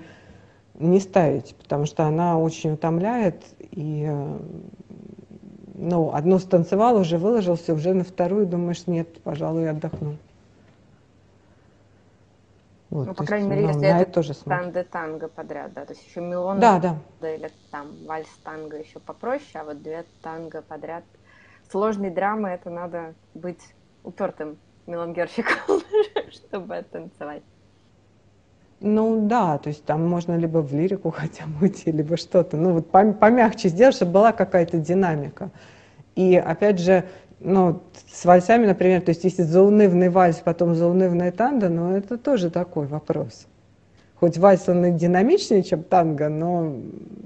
не ставить, потому что она очень утомляет, и ну, одну станцевал, уже выложился, уже на вторую думаешь, нет, пожалуй, отдохну. Вот, ну, по крайней мере, если это тоже танго танго подряд, да, то есть еще миллион да, да. или там вальс танго еще попроще, а вот две танго подряд. Сложной драмы это надо быть упертым мелангерщиком, чтобы танцевать. Ну да, то есть там можно либо в лирику хотя бы уйти, либо что-то. Ну вот помягче сделать, чтобы была какая-то динамика. И опять же, ну, с вальсами, например, то есть если заунывный вальс, потом заунывная танго, ну, это тоже такой вопрос. Хоть вальс он и динамичнее, чем танго, но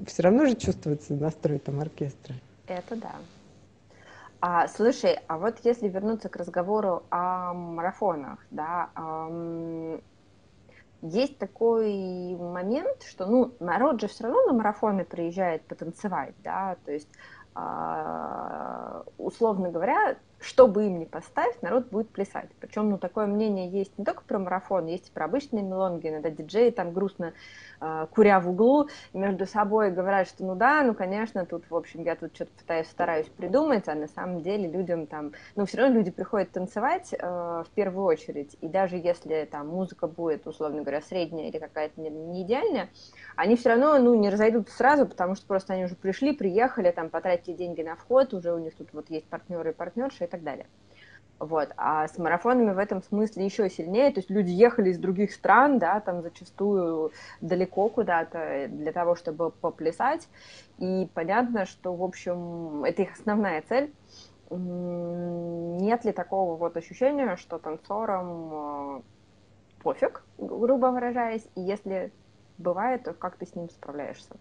все равно же чувствуется настрой там оркестра. Это да. А, слушай, а вот если вернуться к разговору о марафонах, да, эм, есть такой момент, что, ну, народ же все равно на марафоны приезжает потанцевать, да, то есть условно говоря, что бы им ни поставить, народ будет плясать. Причем, ну, такое мнение есть не только про марафон, есть и про обычные мелонги. Иногда диджеи там грустно э, куря в углу между собой говорят, что ну да, ну, конечно, тут, в общем, я тут что-то пытаюсь, стараюсь придумать, а на самом деле людям там, ну, все равно люди приходят танцевать э, в первую очередь. И даже если там музыка будет, условно говоря, средняя или какая-то не, не идеальная, они все равно, ну, не разойдутся сразу, потому что просто они уже пришли, приехали, там, потратили деньги на вход, уже у них тут вот есть партнеры и партнерши, так далее. Вот. А с марафонами в этом смысле еще сильнее. То есть люди ехали из других стран, да, там зачастую далеко куда-то для того, чтобы поплясать. И понятно, что, в общем, это их основная цель. Нет ли такого вот ощущения, что танцорам э, пофиг, грубо выражаясь, и если бывает, то как ты с ним справляешься?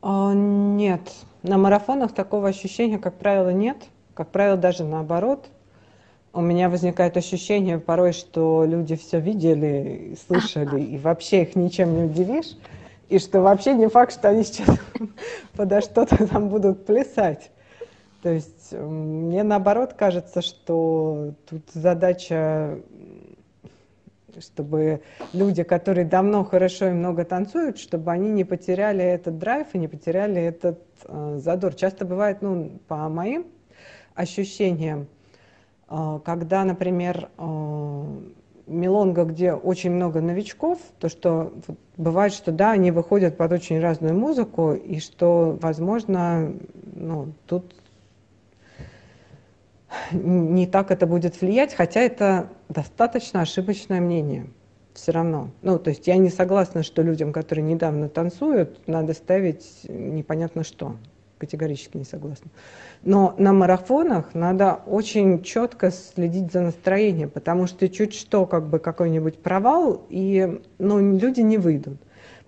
А, нет, на марафонах такого ощущения, как правило, нет. Как правило, даже наоборот. У меня возникает ощущение порой, что люди все видели, слышали, и вообще их ничем не удивишь. И что вообще не факт, что они сейчас подо что-то там будут плясать. То есть мне наоборот кажется, что тут задача, чтобы люди, которые давно хорошо и много танцуют, чтобы они не потеряли этот драйв и не потеряли этот э, задор. Часто бывает, ну, по моим ощущением, э, когда, например, э, мелонга, где очень много новичков, то что бывает, что да, они выходят под очень разную музыку, и что, возможно, ну, тут не так это будет влиять, хотя это достаточно ошибочное мнение все равно. Ну, то есть я не согласна, что людям, которые недавно танцуют, надо ставить непонятно что. Категорически не согласна. Но на марафонах надо очень четко следить за настроением, потому что чуть что, как бы какой-нибудь провал, и ну, люди не выйдут.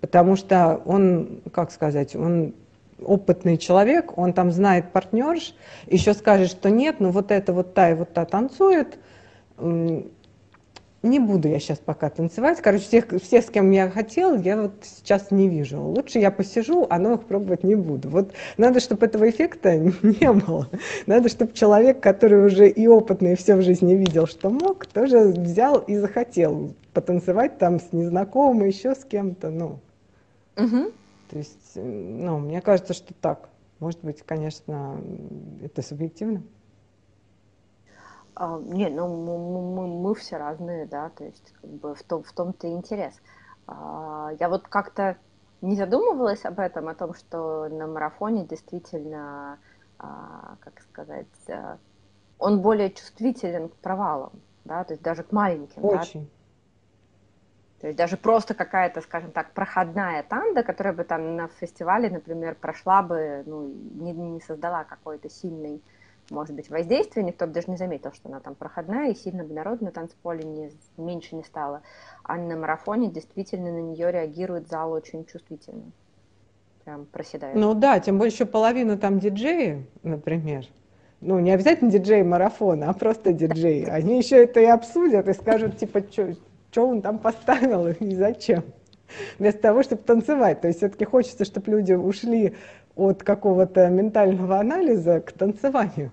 Потому что он, как сказать, он опытный человек, он там знает партнерш, еще скажет, что нет, ну вот это вот та и вот та танцует, не буду я сейчас пока танцевать. Короче, всех, всех, с кем я хотела, я вот сейчас не вижу. Лучше я посижу, а новых пробовать не буду. Вот надо, чтобы этого эффекта не было. Надо, чтобы человек, который уже и опытный, и все в жизни видел, что мог, тоже взял и захотел потанцевать там с незнакомым, еще с кем-то, ну. Угу. То есть, ну, мне кажется, что так. Может быть, конечно, это субъективно. А, не, ну мы, мы, мы все разные, да, то есть как бы в, том, в том-то и интерес. А, я вот как-то не задумывалась об этом, о том, что на марафоне действительно, а, как сказать, а, он более чувствителен к провалам, да, то есть даже к маленьким. Очень. Да? То есть даже просто какая-то, скажем так, проходная танда, которая бы там на фестивале, например, прошла бы, ну, не, не создала какой-то сильный может быть, воздействие, никто бы даже не заметил, что она там проходная, и сильно бы народ на танцполе не, меньше не стало. А на марафоне действительно на нее реагирует зал очень чувствительно. Прям проседает. Ну да, тем более еще половина там диджеи, например. Ну, не обязательно диджеи марафона, а просто диджеи. Они еще это и обсудят и скажут, типа, что он там поставил и зачем. Вместо того, чтобы танцевать. То есть все-таки хочется, чтобы люди ушли от какого-то ментального анализа к танцеванию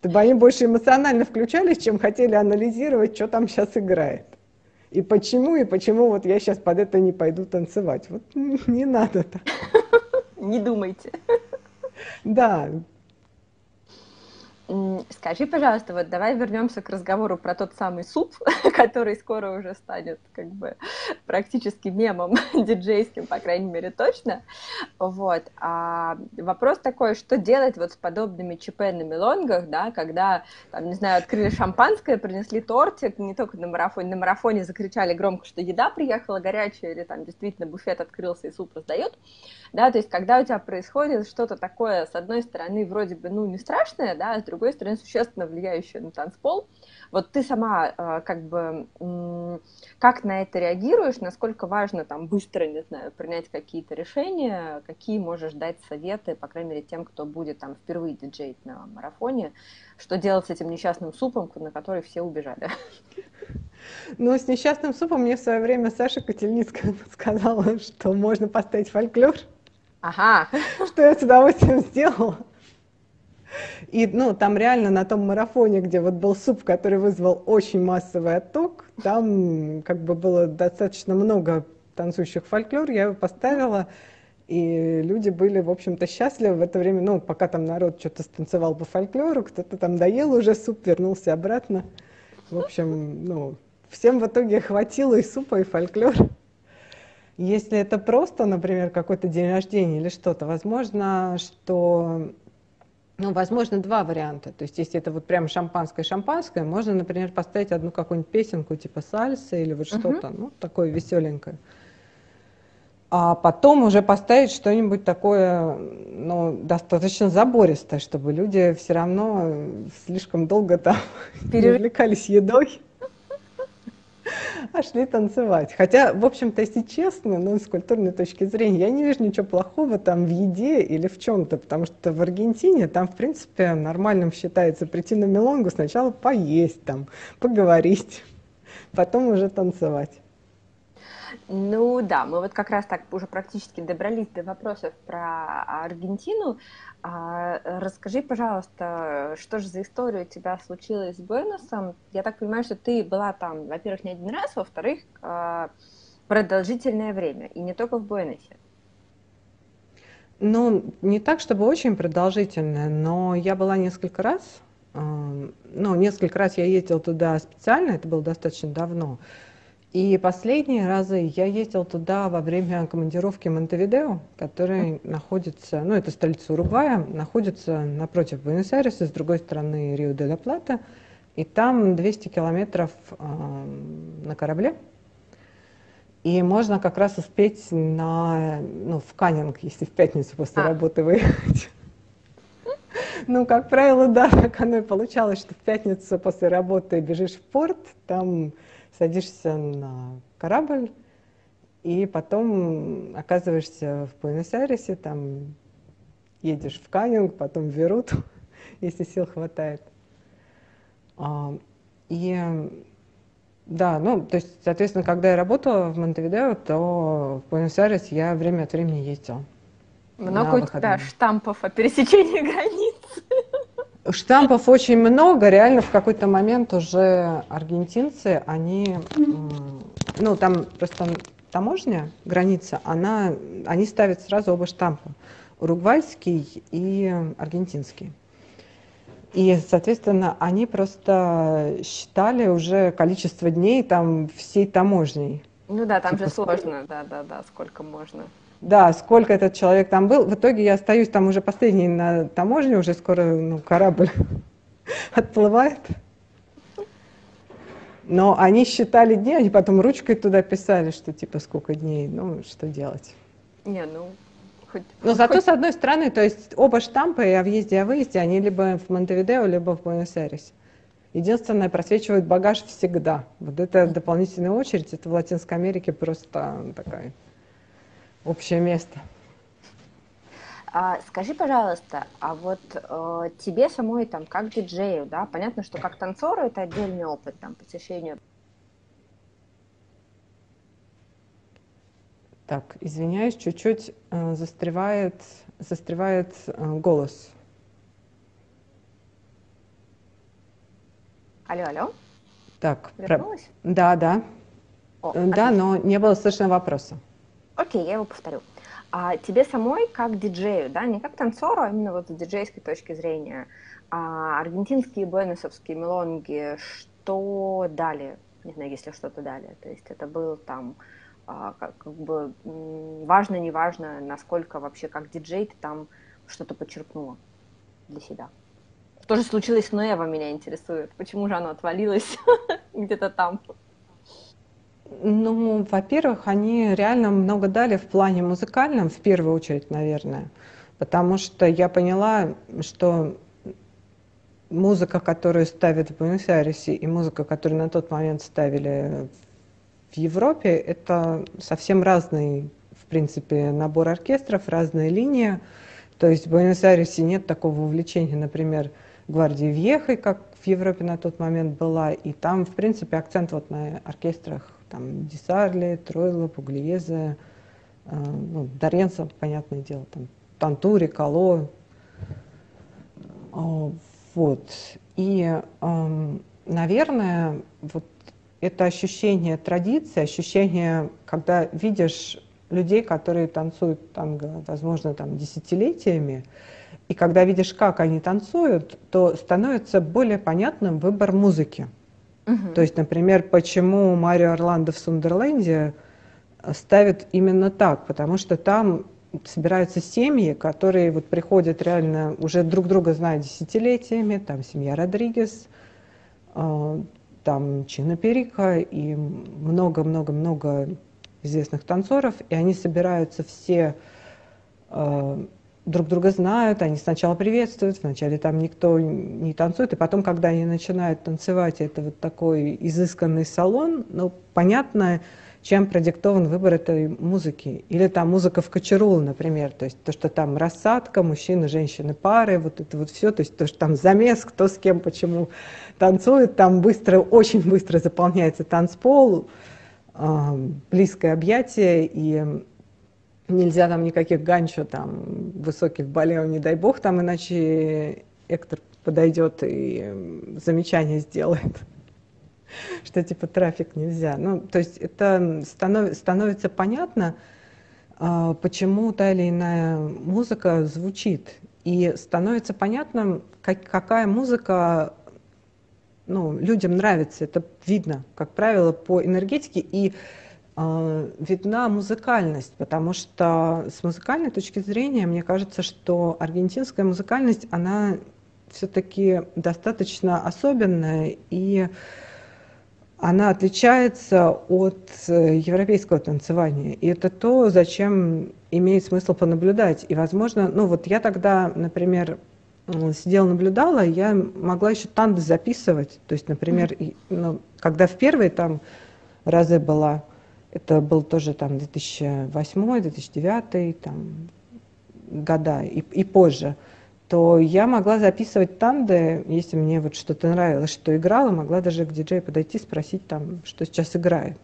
чтобы они больше эмоционально включались, чем хотели анализировать, что там сейчас играет. И почему, и почему вот я сейчас под это не пойду танцевать. Вот не надо так. Не думайте. Да, Скажи, пожалуйста, вот давай вернемся к разговору про тот самый суп, который скоро уже станет как бы практически мемом диджейским, по крайней мере, точно. Вот. А вопрос такой, что делать вот с подобными ЧП на мелонгах, да, когда, там, не знаю, открыли шампанское, принесли тортик, не только на марафоне, на марафоне закричали громко, что еда приехала горячая, или там действительно буфет открылся и суп раздают, да, то есть когда у тебя происходит что-то такое, с одной стороны, вроде бы, ну, не страшное, да, с другой стороны, существенно влияющее на танцпол, вот ты сама э, как бы как на это реагируешь, насколько важно там быстро, не знаю, принять какие-то решения, какие можешь дать советы, по крайней мере, тем, кто будет там впервые диджеить на марафоне, что делать с этим несчастным супом, на который все убежали? Ну, с несчастным супом мне в свое время Саша Котельницкая сказала, что можно поставить фольклор. Ага. Что я с удовольствием сделала. И, ну, там реально на том марафоне, где вот был суп, который вызвал очень массовый отток, там как бы было достаточно много танцующих фольклор, я его поставила, и люди были, в общем-то, счастливы в это время, ну, пока там народ что-то станцевал по фольклору, кто-то там доел уже суп, вернулся обратно. В общем, ну, всем в итоге хватило и супа, и фольклора. Если это просто, например, какой-то день рождения или что-то, возможно, что ну, возможно, два варианта. То есть, если это вот прям шампанское-шампанское, можно, например, поставить одну какую-нибудь песенку типа сальса или вот что-то, uh-huh. ну, такое веселенькое. А потом уже поставить что-нибудь такое, ну, достаточно забористое, чтобы люди все равно слишком долго там Пере... увлекались едой а шли танцевать. Хотя, в общем-то, если честно, ну, с культурной точки зрения, я не вижу ничего плохого там в еде или в чем-то, потому что в Аргентине там, в принципе, нормальным считается прийти на мелонгу, сначала поесть там, поговорить, потом уже танцевать. Ну да, мы вот как раз так уже практически добрались до вопросов про Аргентину. А, расскажи, пожалуйста, что же за история у тебя случилась с Буэносом? Я так понимаю, что ты была там, во-первых, не один раз, во-вторых, а, продолжительное время, и не только в Буэносе. Ну, не так, чтобы очень продолжительное, но я была несколько раз. Ну, несколько раз я ездила туда специально, это было достаточно давно. И последние разы я ездил туда во время командировки Монтевидео, который находится, ну это столица Уругвая, находится напротив Буэнос-Айреса, с другой стороны Рио-де-ла-Плата, и там 200 километров э, на корабле. И можно как раз успеть на, ну, в Каннинг, если в пятницу после а. работы выехать. Ну, как правило, да, так оно и получалось, что в пятницу после работы бежишь в порт, там садишься на корабль, и потом оказываешься в Буэнос-Айресе, там едешь в Каннинг, потом в Верут, если сил хватает. А, и да, ну, то есть, соответственно, когда я работала в Монтевидео, то в Буэнос-Айрес я время от времени ездила. Много у тебя штампов о пересечении границ? Штампов очень много. Реально в какой-то момент уже аргентинцы, они, ну там просто таможня, граница, она, они ставят сразу оба штампа. Уругвайский и аргентинский. И, соответственно, они просто считали уже количество дней там всей таможней. Ну да, там типа, же сложно, да, да, да, сколько можно да, сколько этот человек там был. В итоге я остаюсь там уже последний на таможне, уже скоро ну, корабль отплывает. Но они считали дни, они потом ручкой туда писали, что типа сколько дней, ну что делать. Не, ну хоть... Но зато хоть... с одной стороны, то есть оба штампа и о въезде и о выезде, они либо в Монтевидео, либо в Буэнос-Айресе. Единственное, просвечивает багаж всегда. Вот это дополнительная очередь, это в Латинской Америке просто такая общее место. А, скажи, пожалуйста, а вот э, тебе самой там как диджею, да, понятно, что как танцору это отдельный опыт, там, посещение. Так, извиняюсь, чуть-чуть э, застревает, застревает э, голос. Алло, алло. Так, про... да, да. О, да, но не было слышно вопроса. Окей, я его повторю. А тебе самой как диджею, да, не как танцору, а именно вот с диджейской точки зрения, а аргентинские буэносовские мелонги, что дали, не знаю, если что-то дали, то есть это был там а, как, как бы важно, не важно, насколько вообще как диджей ты там что-то почерпнула для себя. Что же случилось с Ноева, меня интересует. Почему же оно отвалилось где-то там? Ну, во-первых, они реально много дали в плане музыкальном, в первую очередь, наверное. Потому что я поняла, что музыка, которую ставят в Буэнос-Айресе, и музыка, которую на тот момент ставили в Европе, это совсем разный, в принципе, набор оркестров, разная линия. То есть в Буэнос-Айресе нет такого увлечения, например, гвардии Вьехой, как в Европе на тот момент была. И там, в принципе, акцент вот на оркестрах там Дисарли, Тройло, Пуглиезе, э, ну, Доренцо, понятное дело, там Тантури, Кало. Э, вот. И, э, наверное, вот это ощущение традиции, ощущение, когда видишь людей, которые танцуют танго, возможно, там десятилетиями, и когда видишь, как они танцуют, то становится более понятным выбор музыки. Угу. То есть, например, почему Марио Орландо в Сундерленде ставят именно так, потому что там собираются семьи, которые вот приходят реально, уже друг друга знают десятилетиями, там семья Родригес, э, там Чина Перика и много-много-много известных танцоров, и они собираются все э, друг друга знают, они сначала приветствуют, вначале там никто не танцует, и потом, когда они начинают танцевать, это вот такой изысканный салон, ну, понятно, чем продиктован выбор этой музыки. Или там музыка в кочерул, например, то есть то, что там рассадка, мужчины, женщины, пары, вот это вот все, то есть то, что там замес, кто с кем, почему танцует, там быстро, очень быстро заполняется танцпол, э, близкое объятие, и нельзя там никаких ганчо, там, высоких балео, не дай бог, там, иначе Эктор подойдет и замечание сделает, что типа трафик нельзя. Ну, то есть это станов, становится понятно, а, почему та или иная музыка звучит. И становится понятно, как, какая музыка ну, людям нравится, это видно, как правило, по энергетике и видна музыкальность, потому что с музыкальной точки зрения, мне кажется, что аргентинская музыкальность, она все-таки достаточно особенная и она отличается от э, европейского танцевания. И это то, зачем имеет смысл понаблюдать. И, возможно, ну вот я тогда, например, сидела, наблюдала, я могла еще танды записывать. То есть, например, mm-hmm. ну, когда в первые там разы была, это был тоже там 2008, 2009 там, года и, и позже, то я могла записывать танды, если мне вот что-то нравилось, что играла, могла даже к диджею подойти, спросить там, что сейчас играет.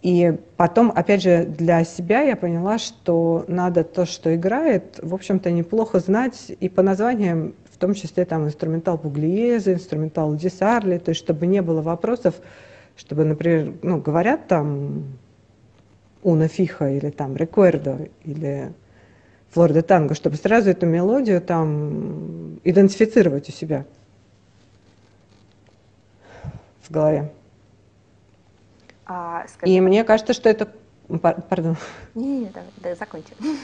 И потом, опять же, для себя я поняла, что надо то, что играет, в общем-то, неплохо знать и по названиям, в том числе там инструментал Пуглиеза, инструментал Дисарли, то есть чтобы не было вопросов, чтобы, например, ну, говорят там Уна Фиха или там Рекуэрдо или Флорида Танго, чтобы сразу эту мелодию там идентифицировать у себя в голове. А, скажи, и мне кажется, что это... Пардон. Не-не-не, давай, да, закончи.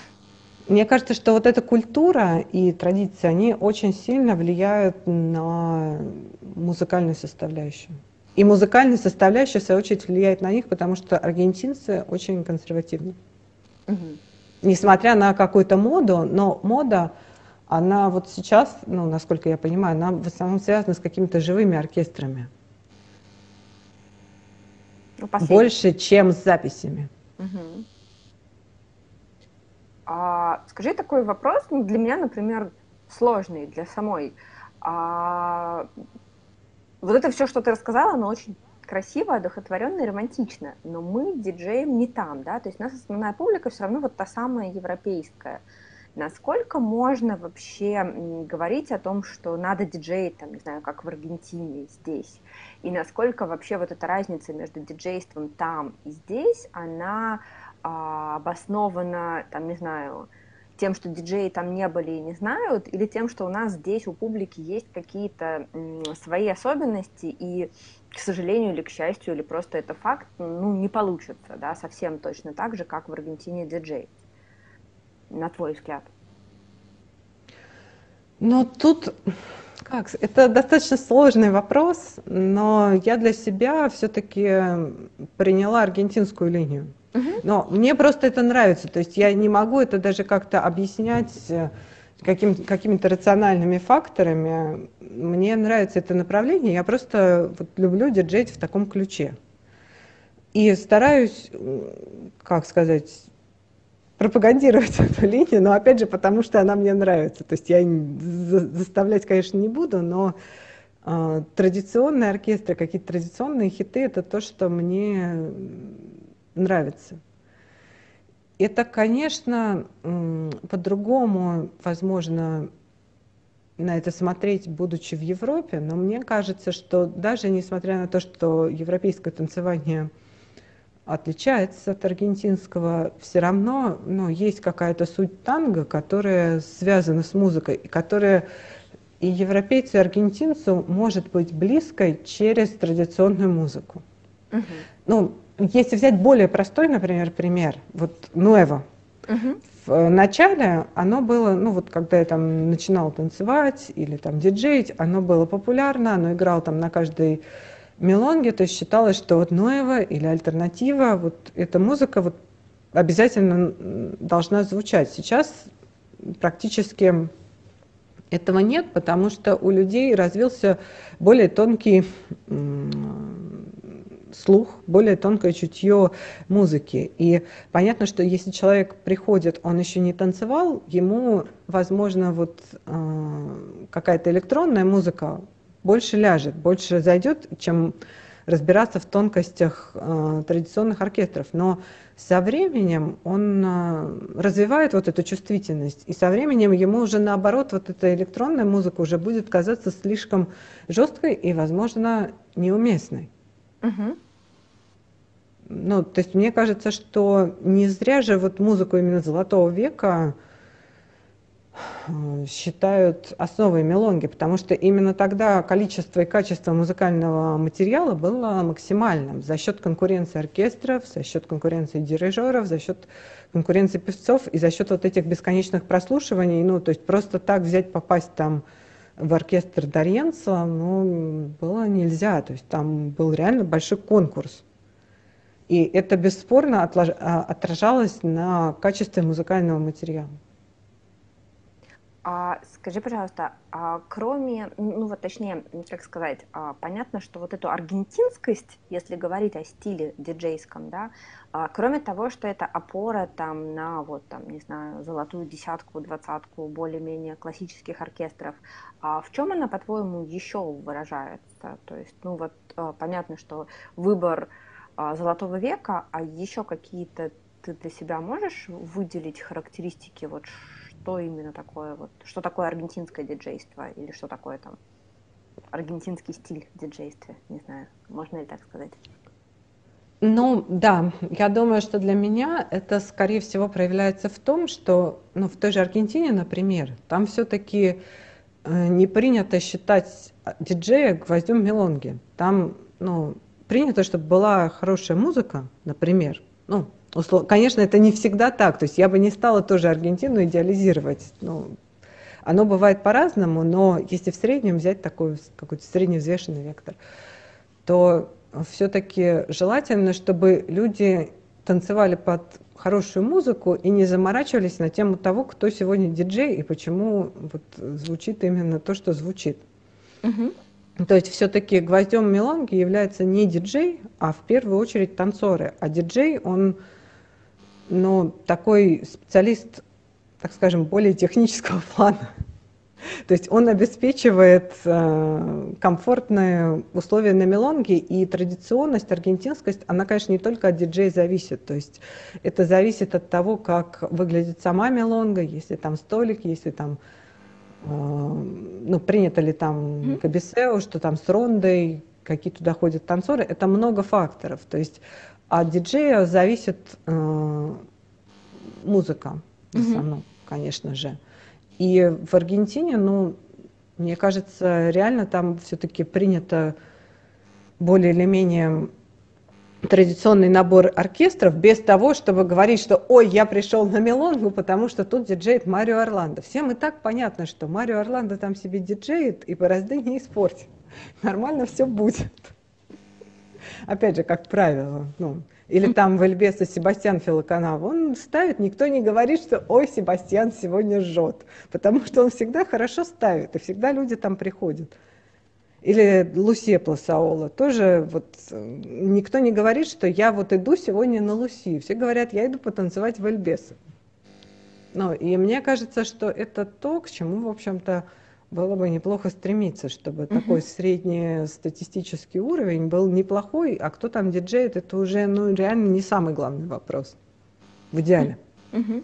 Мне кажется, что вот эта культура и традиции, они очень сильно влияют на музыкальную составляющую. И музыкальная составляющая, в свою очередь, влияет на них, потому что аргентинцы очень консервативны. Угу. Несмотря на какую-то моду, но мода, она вот сейчас, ну, насколько я понимаю, она в основном связана с какими-то живыми оркестрами. Ну, Больше, чем с записями. Угу. А, скажи такой вопрос, ну, для меня, например, сложный для самой. А, вот это все, что ты рассказала, оно очень красиво, одухотворенно и романтично, но мы диджеем не там, да, то есть у нас основная публика все равно вот та самая европейская. Насколько можно вообще говорить о том, что надо диджеить, там, не знаю, как в Аргентине, здесь? И насколько вообще вот эта разница между диджейством там и здесь, она а, обоснована, там, не знаю, тем, что диджеи там не были и не знают, или тем, что у нас здесь у публики есть какие-то свои особенности, и, к сожалению или к счастью, или просто это факт, ну, не получится, да, совсем точно так же, как в Аргентине диджей на твой взгляд? Ну, тут как, это достаточно сложный вопрос, но я для себя все-таки приняла аргентинскую линию. Но мне просто это нравится, то есть я не могу это даже как-то объяснять э, каким, какими-то рациональными факторами. Мне нравится это направление, я просто вот люблю диджеить в таком ключе. И стараюсь, как сказать, пропагандировать эту линию, но опять же, потому что она мне нравится. То есть я заставлять, конечно, не буду, но э, традиционные оркестры, какие-то традиционные хиты, это то, что мне нравится. Это, конечно, по-другому, возможно, на это смотреть, будучи в Европе, но мне кажется, что даже несмотря на то, что европейское танцевание – отличается от аргентинского, все равно ну, есть какая-то суть танго, которая связана с музыкой, и которая и европейцу, и аргентинцу может быть близкой через традиционную музыку. Uh-huh. Ну, если взять более простой, например, пример, вот Нуэво. В начале оно было, ну вот когда я там начинала танцевать или там диджеить, оно было популярно, оно играло там на каждой мелонги, то есть считалось, что вот Ноева или альтернатива, вот эта музыка вот обязательно должна звучать. Сейчас практически этого нет, потому что у людей развился более тонкий слух, более тонкое чутье музыки. И понятно, что если человек приходит, он еще не танцевал, ему, возможно, вот э, какая-то электронная музыка больше ляжет, больше зайдет, чем разбираться в тонкостях э, традиционных оркестров. Но со временем он э, развивает вот эту чувствительность, и со временем ему уже наоборот вот эта электронная музыка уже будет казаться слишком жесткой и, возможно, неуместной. Угу. Ну, то есть мне кажется, что не зря же вот музыку именно Золотого века э, считают основой мелонги, потому что именно тогда количество и качество музыкального материала было максимальным за счет конкуренции оркестров, за счет конкуренции дирижеров, за счет конкуренции певцов и за счет вот этих бесконечных прослушиваний. Ну, то есть просто так взять, попасть там в оркестр Дарьенца, ну, было нельзя. То есть там был реально большой конкурс. И это бесспорно а, отражалось на качестве музыкального материала. А, скажи, пожалуйста, а кроме, ну вот точнее, как сказать, а, понятно, что вот эту аргентинскость, если говорить о стиле диджейском, да, а, кроме того, что это опора там на вот там, не знаю, золотую десятку, двадцатку более-менее классических оркестров, а в чем она, по-твоему, еще выражается? То есть, ну вот а, понятно, что выбор золотого века, а еще какие-то ты для себя можешь выделить характеристики вот что именно такое, вот, что такое аргентинское диджейство или что такое там аргентинский стиль в диджействе, не знаю, можно ли так сказать? Ну, да, я думаю, что для меня это, скорее всего, проявляется в том, что, ну, в той же Аргентине, например, там все-таки э, не принято считать диджея гвоздем мелонги. Там, ну, принято, чтобы была хорошая музыка, например, ну, услов... Конечно, это не всегда так. То есть я бы не стала тоже Аргентину идеализировать. Ну, оно бывает по-разному, но если в среднем взять такой какой-то средневзвешенный вектор, то все-таки желательно, чтобы люди танцевали под хорошую музыку и не заморачивались на тему того, кто сегодня диджей и почему вот звучит именно то, что звучит. Угу. То есть все-таки гвоздем мелонги является не диджей, а в первую очередь танцоры. А диджей, он но такой специалист, так скажем, более технического плана. То есть он обеспечивает э, комфортные условия на мелонге, и традиционность, аргентинскость, она, конечно, не только от диджея зависит. То есть это зависит от того, как выглядит сама мелонга, если там столик, если там ну, принято ли там кабисео, что там с рондой, какие туда ходят танцоры, это много факторов. То есть от диджея зависит э, музыка в основном, mm-hmm. конечно же. И в Аргентине, ну, мне кажется, реально там все-таки принято более или менее традиционный набор оркестров без того, чтобы говорить, что «Ой, я пришел на мелонгу, потому что тут диджеет Марио Орландо». Всем и так понятно, что Марио Орландо там себе диджеет и борозды не испортит. Нормально все будет опять же, как правило, ну, или там в Эльбеса Себастьян Филоканав, он ставит, никто не говорит, что ой, Себастьян сегодня жжет, потому что он всегда хорошо ставит, и всегда люди там приходят. Или Лусе Пласаола, тоже вот никто не говорит, что я вот иду сегодня на Луси, все говорят, я иду потанцевать в Эльбеса. Ну, и мне кажется, что это то, к чему, в общем-то, было бы неплохо стремиться, чтобы угу. такой среднестатистический уровень был неплохой, а кто там диджеет, это уже ну, реально не самый главный вопрос в идеале. Угу.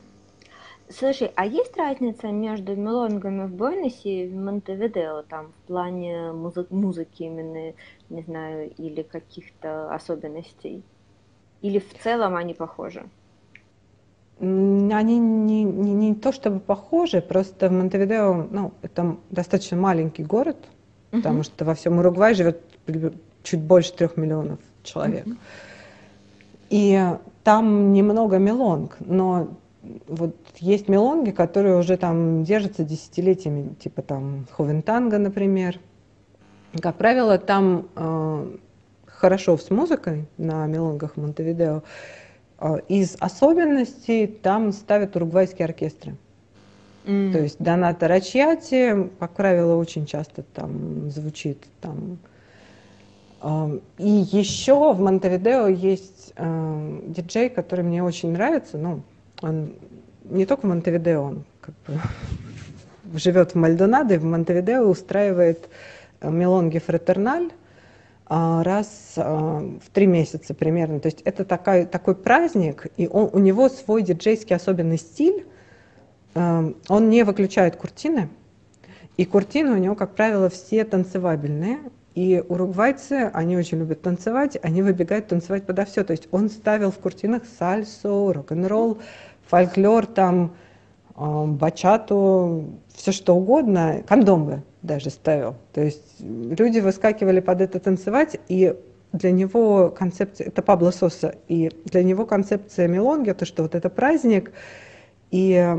Слушай, а есть разница между мелонгами в Буэносе и в Монтевидео, там, в плане музы- музыки именно, не знаю, или каких-то особенностей? Или в целом они похожи? Они не, не, не то чтобы похожи, просто в Монтевидео, ну, это достаточно маленький город, uh-huh. потому что во всем Уругвае живет чуть больше трех миллионов человек. Uh-huh. И там немного мелонг, но вот есть мелонги, которые уже там держатся десятилетиями, типа там Ховентанга, например. Как правило, там э, хорошо с музыкой на мелонгах Монтевидео. А, из особенностей там ставят уругвайские оркестры. Mm. То есть Доната Рачьяти, как правило, очень часто там звучит. Там. А, и еще в Монтевидео есть э, диджей, который мне очень нравится. Ну, он не только в Монтевидео, он как бы живет в Мальдонадо и в Монтевидео устраивает э, мелонги фратерналь а, раз а, в три месяца примерно. То есть это такой, такой праздник, и он, у него свой диджейский особенный стиль. А, он не выключает куртины, и куртины у него, как правило, все танцевабельные. И уругвайцы, они очень любят танцевать, они выбегают танцевать подо все. То есть он ставил в куртинах сальсу, рок-н-ролл, фольклор, там, бачату, все что угодно, кондомы даже ставил. То есть люди выскакивали под это танцевать, и для него концепция, это Пабло Соса, и для него концепция мелонги, то, что вот это праздник, и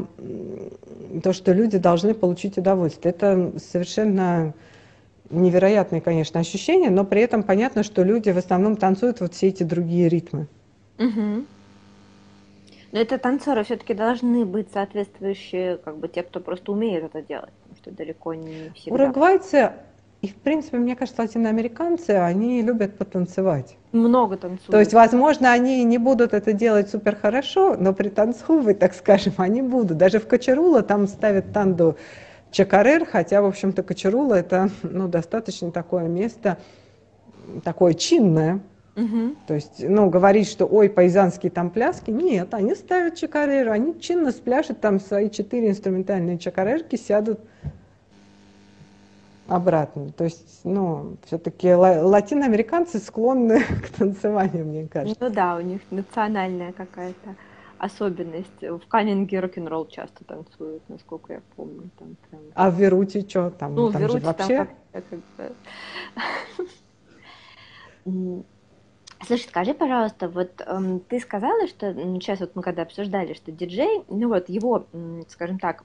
то, что люди должны получить удовольствие. Это совершенно невероятные, конечно, ощущения, но при этом понятно, что люди в основном танцуют вот все эти другие ритмы. Угу. Но это танцоры все-таки должны быть соответствующие, как бы те, кто просто умеет это делать, потому что далеко не всегда. Уругвайцы и, в принципе, мне кажется, латиноамериканцы, они любят потанцевать. Много танцуют. То есть, возможно, они не будут это делать супер хорошо, но пританцовывать, так скажем, они будут. Даже в Кочарула там ставят танду Чакарер, хотя, в общем-то, Кочарула это ну, достаточно такое место, такое чинное. Угу. То есть, ну, говорить, что ой, пайзанские там пляски, нет, они ставят чакареру, они чинно спляшут там свои четыре инструментальные чакарерки, сядут обратно. То есть, ну, все-таки латиноамериканцы склонны к танцеванию, мне кажется. Ну да, у них национальная какая-то особенность. В Каннинге рок-н-ролл часто танцуют, насколько я помню. Там прям... А в Веруте что? Там, ну, там в Веруте вообще... там как, как Слушай, скажи, пожалуйста, вот эм, ты сказала, что сейчас вот мы когда обсуждали, что диджей, ну вот его, скажем так,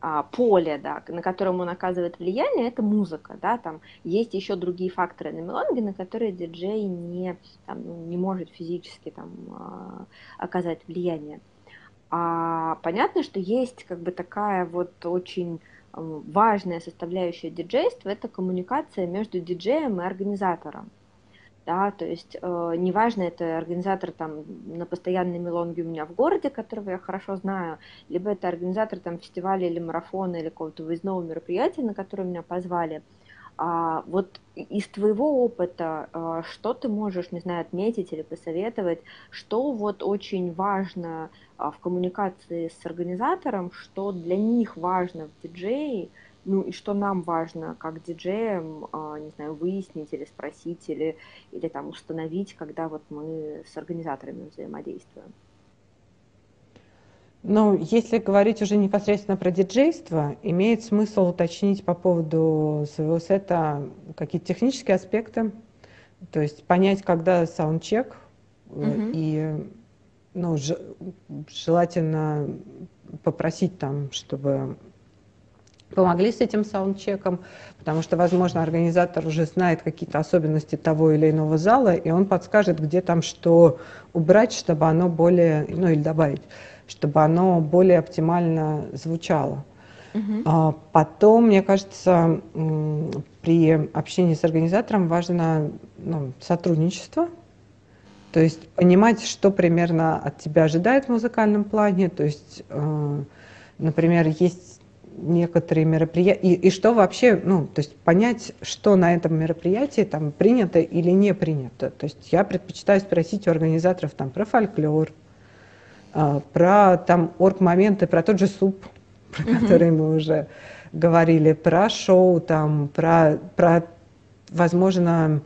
а, поле, да, на котором он оказывает влияние, это музыка, да, там есть еще другие факторы на мелодии, на которые диджей не, там, ну, не может физически там а, оказать влияние. А понятно, что есть как бы такая вот очень важная составляющая диджейства, это коммуникация между диджеем и организатором да, то есть э, неважно, это организатор там на постоянной мелонге у меня в городе, которого я хорошо знаю, либо это организатор там фестиваля или марафона или какого-то выездного мероприятия, на которое меня позвали. А, вот из твоего опыта, а, что ты можешь, не знаю, отметить или посоветовать, что вот очень важно а, в коммуникации с организатором, что для них важно в диджее, ну и что нам важно, как диджеям, а, не знаю, выяснить или спросить, или, или там установить, когда вот мы с организаторами взаимодействуем? Ну, если говорить уже непосредственно про диджейство, имеет смысл уточнить по поводу своего сета какие-то технические аспекты, то есть понять, когда саундчек, uh-huh. и ну, желательно попросить там, чтобы помогли с этим саундчеком, потому что, возможно, организатор уже знает какие-то особенности того или иного зала, и он подскажет, где там что убрать, чтобы оно более, ну или добавить, чтобы оно более оптимально звучало. Uh-huh. А потом, мне кажется, при общении с организатором важно ну, сотрудничество, то есть понимать, что примерно от тебя ожидает в музыкальном плане. То есть, э, например, есть некоторые мероприятия, и, и что вообще, ну, то есть понять, что на этом мероприятии там принято или не принято. То есть я предпочитаю спросить у организаторов там про фольклор, э, про там орг-моменты, про тот же суп, про mm-hmm. который мы уже говорили, про шоу там, про, про возможно,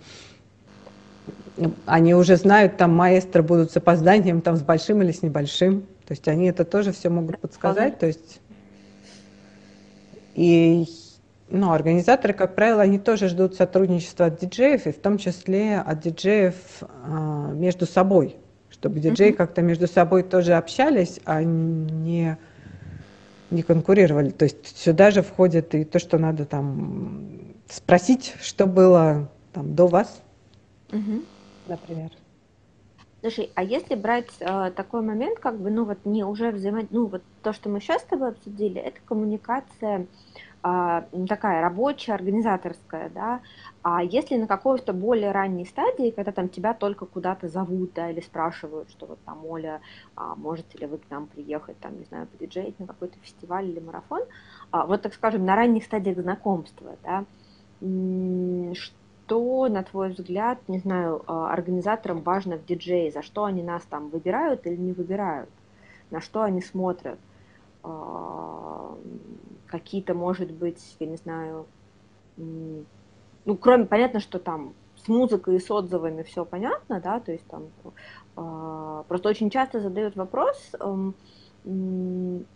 они уже знают, там маэстро будут с опозданием, там с большим или с небольшим. То есть они это тоже все могут подсказать. То есть и ну, организаторы, как правило, они тоже ждут сотрудничества от диджеев, и в том числе от диджеев а, между собой, чтобы диджеи mm-hmm. как-то между собой тоже общались, а не, не конкурировали. То есть сюда же входит и то, что надо там спросить, что было там до вас, mm-hmm. например. Слушай, а если брать э, такой момент, как бы, ну вот не уже взаимодействие, ну вот то, что мы сейчас с тобой обсудили, это коммуникация такая рабочая, организаторская, да, а если на какой-то более ранней стадии, когда там тебя только куда-то зовут, да, или спрашивают, что вот там, Оля, а можете ли вы к нам приехать, там, не знаю, подиджеить на какой-то фестиваль или марафон, а, вот, так скажем, на ранних стадиях знакомства, да, что, на твой взгляд, не знаю, а, организаторам важно в диджее, за что они нас там выбирают или не выбирают, на что они смотрят, а, какие-то, может быть, я не знаю, ну, кроме, понятно, что там с музыкой и с отзывами все понятно, да, то есть там э, просто очень часто задают вопрос, э,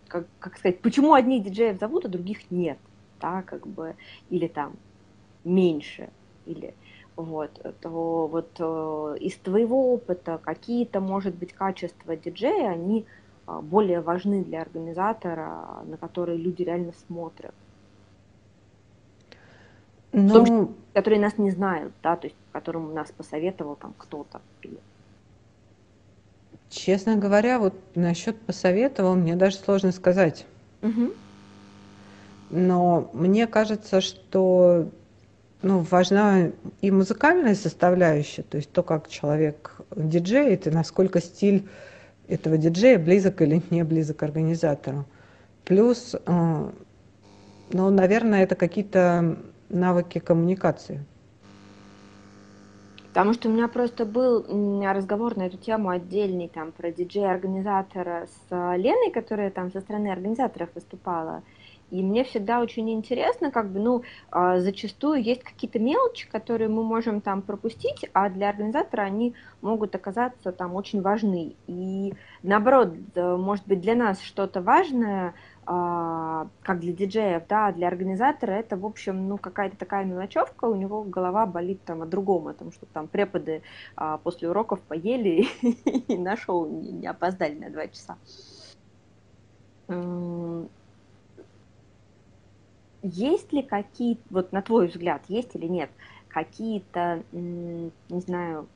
как, как сказать, почему одни диджеев зовут, а других нет, да, как бы, или там меньше, или вот, то вот э, из твоего опыта какие-то, может быть, качества диджея, они э, более важны для организатора, на которые люди реально смотрят. Ну... В том ну, которые нас не знают, да, то есть которым нас посоветовал там кто-то. Честно говоря, вот насчет посоветовал, мне даже сложно сказать. Угу. Но мне кажется, что ну, важна и музыкальная составляющая, то есть то, как человек диджеет, и насколько стиль этого диджея близок или не близок организатору. Плюс, э, ну, наверное, это какие-то навыки коммуникации. Потому что у меня просто был разговор на эту тему отдельный, там, про диджея-организатора с Леной, которая там со стороны организаторов выступала. И мне всегда очень интересно, как бы, ну, а, зачастую есть какие-то мелочи, которые мы можем там пропустить, а для организатора они могут оказаться там очень важны. И наоборот, может быть, для нас что-то важное, а, как для диджеев, да, а для организатора это, в общем, ну, какая-то такая мелочевка, у него голова болит там о другом, о том, что там преподы после уроков поели и на шоу не опоздали на два часа есть ли какие, вот на твой взгляд, есть или нет, какие-то, не знаю,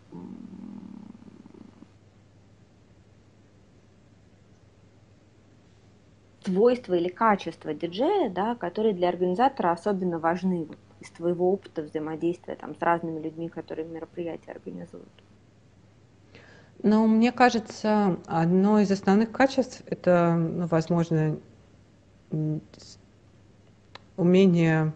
свойства или качества диджея, да, которые для организатора особенно важны вот, из твоего опыта взаимодействия там, с разными людьми, которые мероприятия организуют? Ну, мне кажется, одно из основных качеств – это, ну, возможно, умение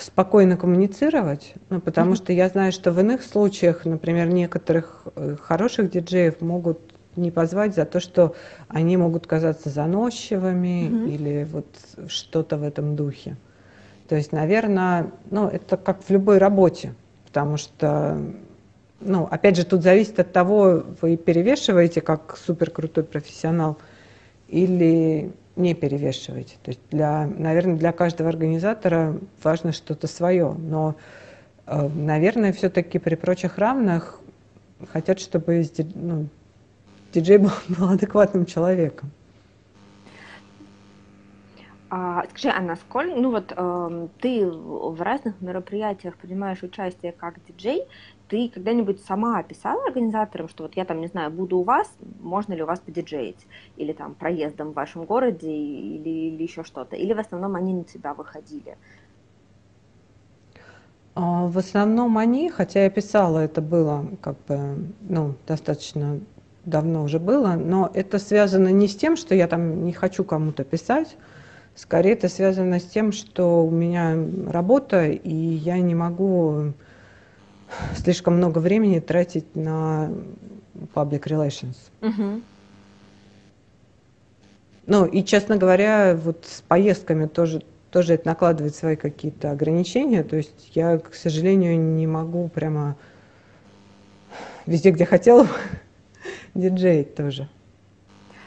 спокойно коммуницировать, ну, потому mm-hmm. что я знаю, что в иных случаях, например, некоторых э, хороших диджеев могут не позвать за то, что они могут казаться заносчивыми mm-hmm. или вот что-то в этом духе. То есть, наверное, ну, это как в любой работе, потому что, ну, опять же, тут зависит от того, вы перевешиваете как супер крутой профессионал или не перевешивать. То есть, для, наверное, для каждого организатора важно что-то свое, но, э, наверное, все-таки при прочих равных хотят, чтобы ну, диджей был, был адекватным человеком. А, скажи, а насколько, ну вот э, ты в разных мероприятиях принимаешь участие как диджей, ты когда-нибудь сама писала организаторам, что вот я там, не знаю, буду у вас, можно ли у вас подиджеить? Или там проездом в вашем городе, или, или еще что-то? Или в основном они на тебя выходили? А, в основном они, хотя я писала, это было как бы, ну, достаточно давно уже было, но это связано не с тем, что я там не хочу кому-то писать, скорее это связано с тем, что у меня работа, и я не могу слишком много времени тратить на public relations. Угу. Ну, и, честно говоря, вот с поездками тоже, тоже это накладывает свои какие-то ограничения. То есть я, к сожалению, не могу прямо везде, где хотела, диджеить тоже.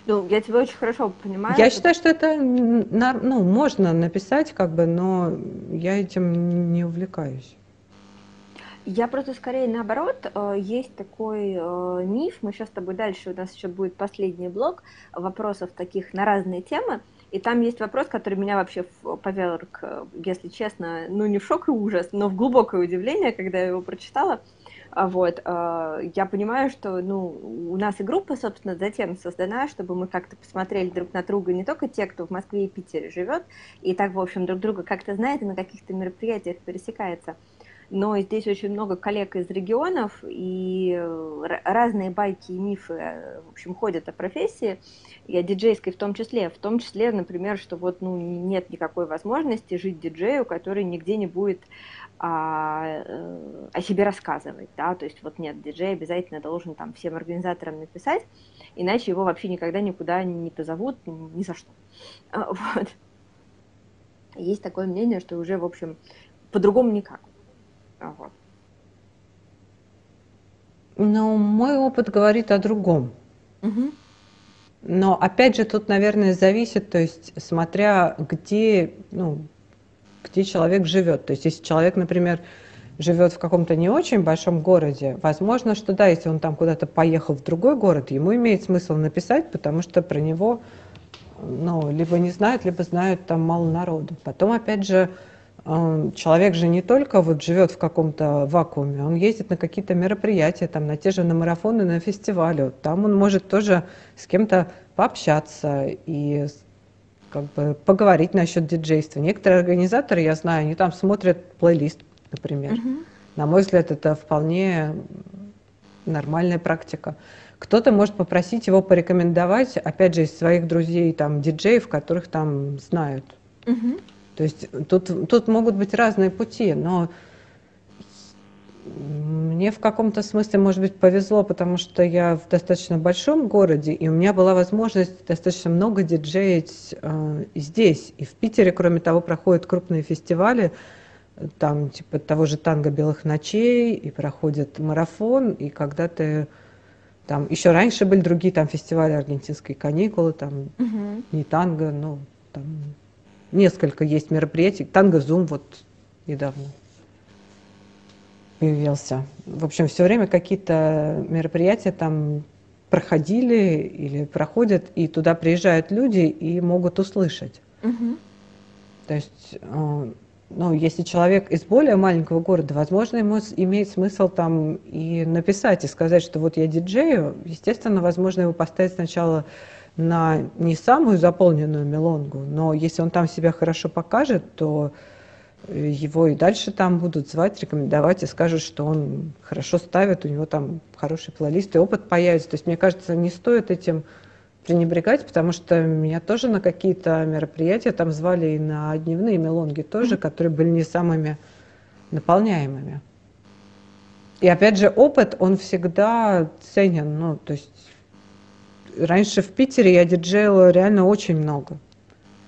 Ну, я тебя очень хорошо понимаю. Я считаю, что это ну, можно написать, как бы, но я этим не увлекаюсь. Я просто скорее наоборот, э, есть такой э, миф, мы сейчас с тобой дальше, у нас еще будет последний блок вопросов таких на разные темы, и там есть вопрос, который меня вообще поверг, если честно, ну не в шок и ужас, но в глубокое удивление, когда я его прочитала. А вот, э, я понимаю, что, ну, у нас и группа, собственно, затем создана, чтобы мы как-то посмотрели друг на друга, не только те, кто в Москве и Питере живет, и так, в общем, друг друга как-то знает и на каких-то мероприятиях пересекается но здесь очень много коллег из регионов, и разные байки и мифы, в общем, ходят о профессии, и о диджейской в том числе. В том числе, например, что вот ну, нет никакой возможности жить диджею, который нигде не будет а, э, о себе рассказывать, да, то есть вот нет, диджей обязательно должен там всем организаторам написать, иначе его вообще никогда никуда не позовут, ни за что. А, вот. Есть такое мнение, что уже, в общем, по-другому никак. Вот. Но мой опыт говорит о другом. Угу. Но опять же тут, наверное, зависит, то есть смотря где, ну, где человек живет. То есть если человек, например, живет в каком-то не очень большом городе, возможно, что да, если он там куда-то поехал в другой город, ему имеет смысл написать, потому что про него ну, либо не знают, либо знают там мало народу. Потом, опять же, э, человек же не только вот живет в каком-то вакууме, он ездит на какие-то мероприятия, там, на те же на марафоны, на фестивали. Там он может тоже с кем-то пообщаться и как бы поговорить насчет диджейства. Некоторые организаторы, я знаю, они там смотрят плейлист, например. Mm-hmm. На мой взгляд, это вполне нормальная практика. Кто-то может попросить его порекомендовать, опять же, из своих друзей, там, диджеев, которых там знают. Mm-hmm. То есть тут, тут могут быть разные пути, но мне в каком-то смысле, может быть, повезло, потому что я в достаточно большом городе, и у меня была возможность достаточно много диджеить э, здесь. И в Питере, кроме того, проходят крупные фестивали, там типа того же танго белых ночей, и проходит марафон, и когда ты там еще раньше были другие там фестивали аргентинской каникулы, там угу. не танго, но там несколько есть мероприятий. Танго Зум вот недавно появился. В общем, все время какие-то мероприятия там проходили или проходят, и туда приезжают люди и могут услышать. Угу. То есть, э, ну, если человек из более маленького города, возможно, ему имеет смысл там и написать, и сказать, что вот я диджею. Естественно, возможно, его поставить сначала на не самую заполненную мелонгу, но если он там себя хорошо покажет, то его и дальше там будут звать, рекомендовать и скажут, что он хорошо ставит, у него там хороший плейлист и опыт появится. То есть, мне кажется, не стоит этим пренебрегать, потому что меня тоже на какие-то мероприятия там звали и на дневные мелонги тоже, которые были не самыми наполняемыми. И опять же, опыт, он всегда ценен. Ну, то есть раньше в Питере я диджеила реально очень много.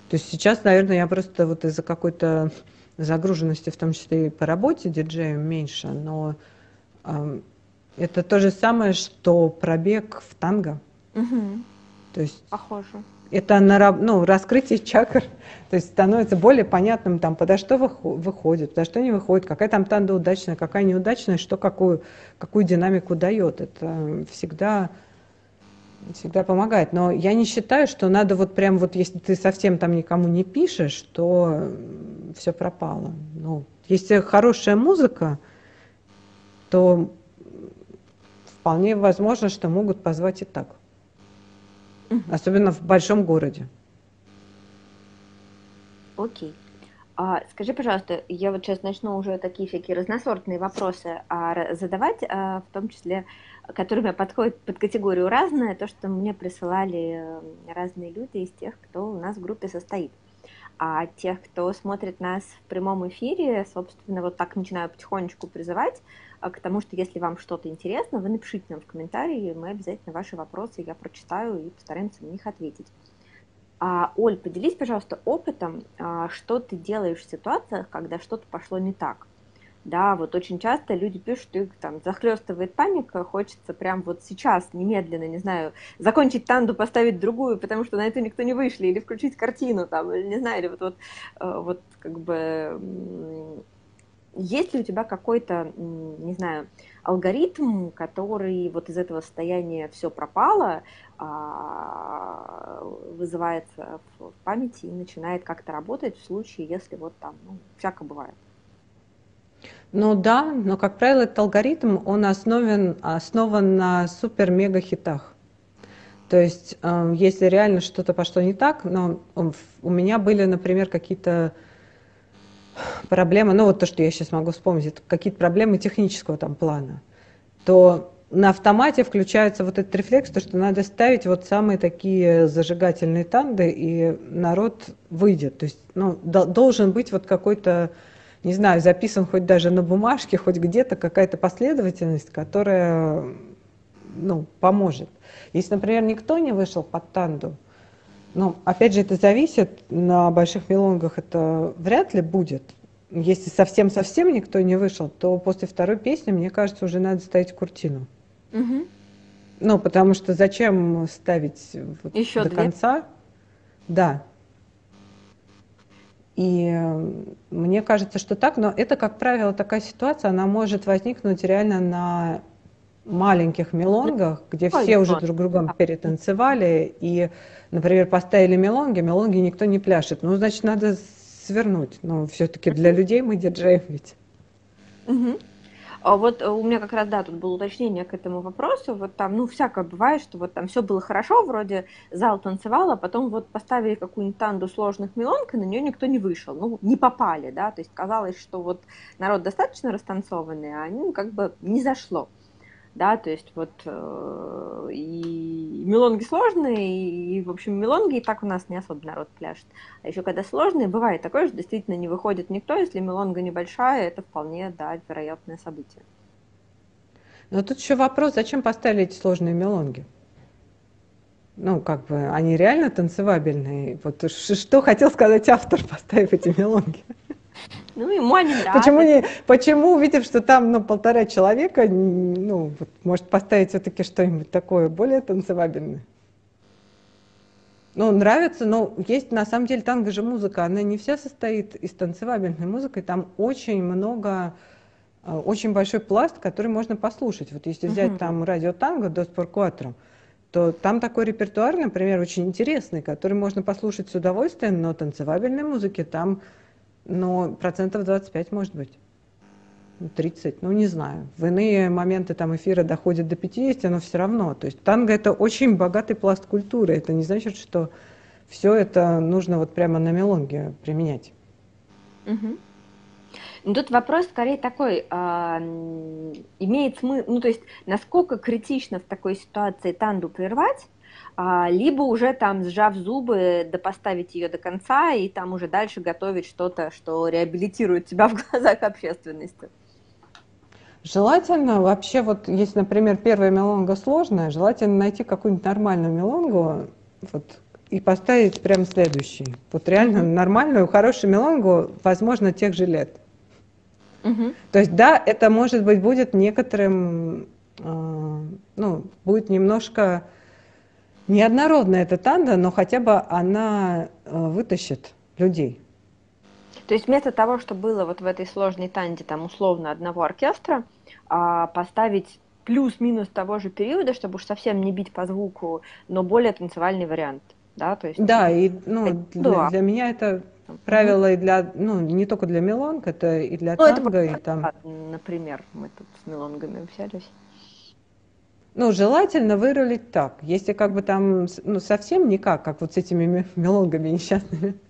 То есть сейчас, наверное, я просто вот из-за какой-то загруженности, в том числе и по работе диджеем меньше, но э, это то же самое, что пробег в танго. Угу. То есть Похоже. Это на, ну, раскрытие чакр, то есть становится более понятным, там, подо что выходит, подо что не выходит, какая там танго удачная, какая неудачная, что какую, какую динамику дает. Это всегда всегда помогает. Но я не считаю, что надо вот прям вот, если ты совсем там никому не пишешь, то все пропало. Ну, если хорошая музыка, то вполне возможно, что могут позвать и так. Особенно в большом городе. Окей. А, скажи, пожалуйста, я вот сейчас начну уже такие всякие разносортные вопросы а, задавать, а, в том числе, которыми подходят под категорию разное, то, что мне присылали э, разные люди из тех, кто у нас в группе состоит. А тех, кто смотрит нас в прямом эфире, собственно, вот так начинаю потихонечку призывать а, к тому, что если вам что-то интересно, вы напишите нам в комментарии, мы обязательно ваши вопросы я прочитаю и постараемся на них ответить. А, Оль, поделись, пожалуйста, опытом, а, что ты делаешь в ситуациях, когда что-то пошло не так. Да, вот очень часто люди пишут, что их там захлестывает паника, хочется прям вот сейчас, немедленно, не знаю, закончить танду, поставить другую, потому что на это никто не вышли, или включить картину там, или не знаю, или вот, вот, э, вот как бы есть ли у тебя какой-то, не знаю, алгоритм, который вот из этого состояния все пропало, а, вызывается в памяти и начинает как-то работать в случае, если вот там, ну, всяко бывает? Ну да, но, как правило, этот алгоритм, он основан, основан на супер-мега-хитах. То есть, э, если реально что-то пошло не так, но у меня были, например, какие-то проблемы, ну вот то, что я сейчас могу вспомнить, какие-то проблемы технического там плана, то на автомате включается вот этот рефлекс, то, что надо ставить вот самые такие зажигательные танды, и народ выйдет. То есть ну, должен быть вот какой-то не знаю, записан хоть даже на бумажке, хоть где-то какая-то последовательность, которая ну, поможет. Если, например, никто не вышел под танду, ну, опять же, это зависит, на больших мелонгах это вряд ли будет. Если совсем-совсем никто не вышел, то после второй песни, мне кажется, уже надо ставить куртину. Угу. Ну, потому что зачем ставить вот Еще до две? конца? Да. И мне кажется, что так, но это, как правило, такая ситуация, она может возникнуть реально на маленьких мелонгах, где Ой, все уже друг другом перетанцевали, и, например, поставили мелонги, мелонги никто не пляшет. Ну, значит, надо свернуть. Но все-таки для людей мы диджеи ведь. Мгм. А вот э, у меня как раз, да, тут было уточнение к этому вопросу. Вот там, ну, всякое бывает, что вот там все было хорошо, вроде зал танцевал, а потом вот поставили какую-нибудь танду сложных мелонг, и на нее никто не вышел. Ну, не попали, да, то есть казалось, что вот народ достаточно растанцованный, а они ну, как бы не зашло. Да, то есть вот э, и мелонги сложные, и, в общем, мелонги и так у нас не особо народ пляшет. А еще когда сложные, бывает такое, что действительно не выходит никто, если мелонга небольшая, это вполне, да, вероятное событие. Но тут еще вопрос, зачем поставили эти сложные мелонги? Ну, как бы, они реально танцевабельные. Вот что хотел сказать автор, поставив эти мелонги? Ну, ему они Почему, нравятся. не, почему, увидев, что там ну, полтора человека, ну, вот, может поставить все-таки что-нибудь такое более танцевабельное? Ну, нравится, но есть, на самом деле, танго же музыка, она не вся состоит из танцевабельной музыки, там очень много, э, очень большой пласт, который можно послушать. Вот если взять Мгм. там радио танго до споркуатро, то там такой репертуар, например, очень интересный, который можно послушать с удовольствием, но танцевабельной музыки там, ну, процентов 25 может быть. Ну, 30, ну не знаю. В иные моменты там эфира доходит до 50, но все равно. То есть танго это очень богатый пласт культуры. Это не значит, что все это нужно вот прямо на мелонге применять. Ну, тут вопрос скорее такой, а, имеет смысл, ну, то есть, насколько критично в такой ситуации танду прервать, либо уже там, сжав зубы, да поставить ее до конца и там уже дальше готовить что-то, что реабилитирует тебя в глазах общественности. Желательно вообще, вот если, например, первая мелонга сложная, желательно найти какую-нибудь нормальную мелонгу вот, и поставить прям следующий. Вот реально нормальную, хорошую мелонгу, возможно, тех же лет. Мгм. То есть, да, это, может быть, будет некоторым, э, ну, будет немножко неоднородная эта танда, но хотя бы она э, вытащит людей. То есть вместо того, что было вот в этой сложной танде, там условно одного оркестра, а, поставить плюс-минус того же периода, чтобы уж совсем не бить по звуку, но более танцевальный вариант, да, то есть... Да, и ну, Это для, да. для меня это правило и для, ну, не только для мелонг, это и для Ну, это танго, и вот, там. например, мы тут с мелонгами взялись. Ну, желательно вырулить так. Если как бы там, ну, совсем никак, как вот с этими ме- мелонгами несчастными.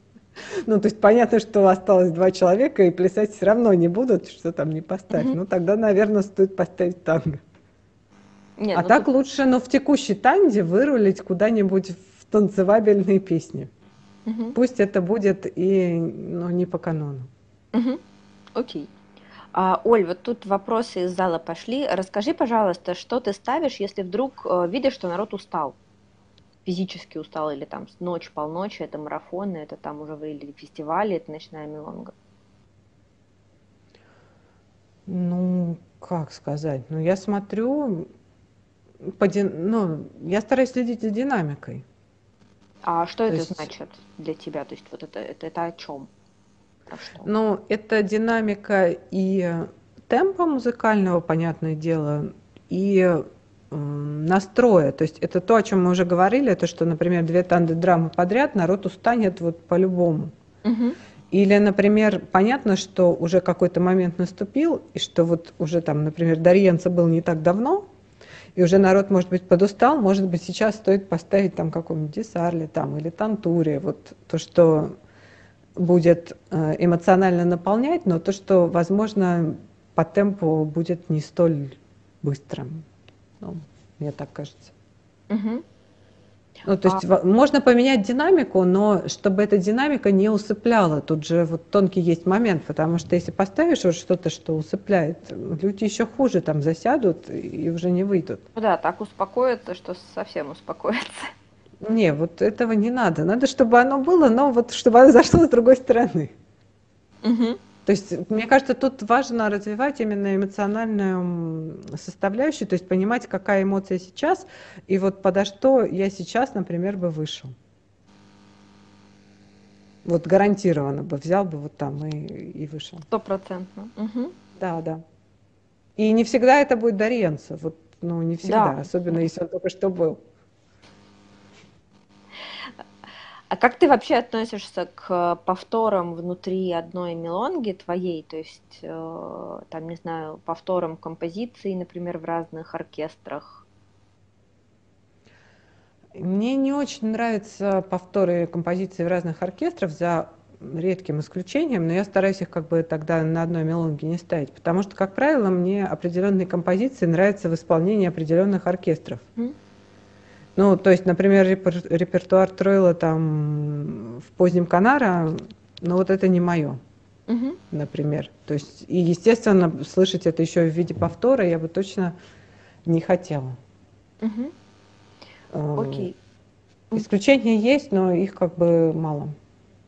Ну, то есть понятно, что осталось два человека, и плясать все равно не будут, что там не поставь. Мгм. Ну, тогда, наверное, стоит поставить танго. Нет, а ну так тут- лучше, ну, в текущей танде вырулить куда-нибудь в танцевабельные песни. Мгм. Пусть это будет и, ну, не по канону. Мгм. Окей. А, Оль, вот тут вопросы из зала пошли. Расскажи, пожалуйста, что ты ставишь, если вдруг э, видишь, что народ устал? Физически устал, или там ночь, полночи, это марафоны, это там уже или фестивали, это ночная мелонга. Ну, как сказать? Ну, я смотрю, по дин- ну, я стараюсь следить за динамикой. А что То это есть- значит для тебя? То есть вот это, это, это о чем? Что? Ну, это динамика и темпа музыкального, понятное дело, и м, настроя. То есть это то, о чем мы уже говорили, это что, например, две танды драмы подряд, народ устанет вот по-любому. Мгм. Или, например, понятно, что уже какой-то момент наступил, и что вот уже там, например, Дарьенца был не так давно, и уже народ, может быть, подустал, может быть, сейчас стоит поставить там какой-нибудь Десарли там или Тантуре, вот то, что будет э, эмоционально наполнять, но то, что, возможно, по темпу будет не столь быстрым. Ну, мне так кажется. Мгм. Ну, то есть во- можно поменять динамику, но чтобы эта динамика не усыпляла. Тут же вот тонкий есть момент, потому что если поставишь вот что-то, что усыпляет, люди еще хуже там засядут и уже не выйдут. Ну да, так успокоится, что совсем успокоится. Не, вот этого не надо. Надо, чтобы оно было, но вот чтобы оно зашло с другой стороны. Мгм. То есть, мне кажется, тут важно развивать именно эмоциональную составляющую, то есть понимать, какая эмоция сейчас, и вот подо что я сейчас, например, бы вышел. Вот гарантированно бы взял бы вот там и, и вышел. Стопроцентно. Угу. Да, да. И не всегда это будет Дарьенца, вот, ну, не всегда, да. особенно если он только что был. А как ты вообще относишься к повторам внутри одной мелонги твоей, то есть, э, там, не знаю, повторам композиции, например, в разных оркестрах? Мне не очень нравятся повторы композиции в разных оркестрах за редким исключением, но я стараюсь их как бы тогда на одной мелонге не ставить, потому что, как правило, мне определенные композиции нравятся в исполнении определенных оркестров. Mm. Ну, то есть, например, репер репертуар Тройла там в позднем Канара, ну вот это не мое, угу. например. То есть, и, естественно, слышать это еще в виде повтора я бы точно не хотела. Угу. Окей. Исключения есть, но их как бы мало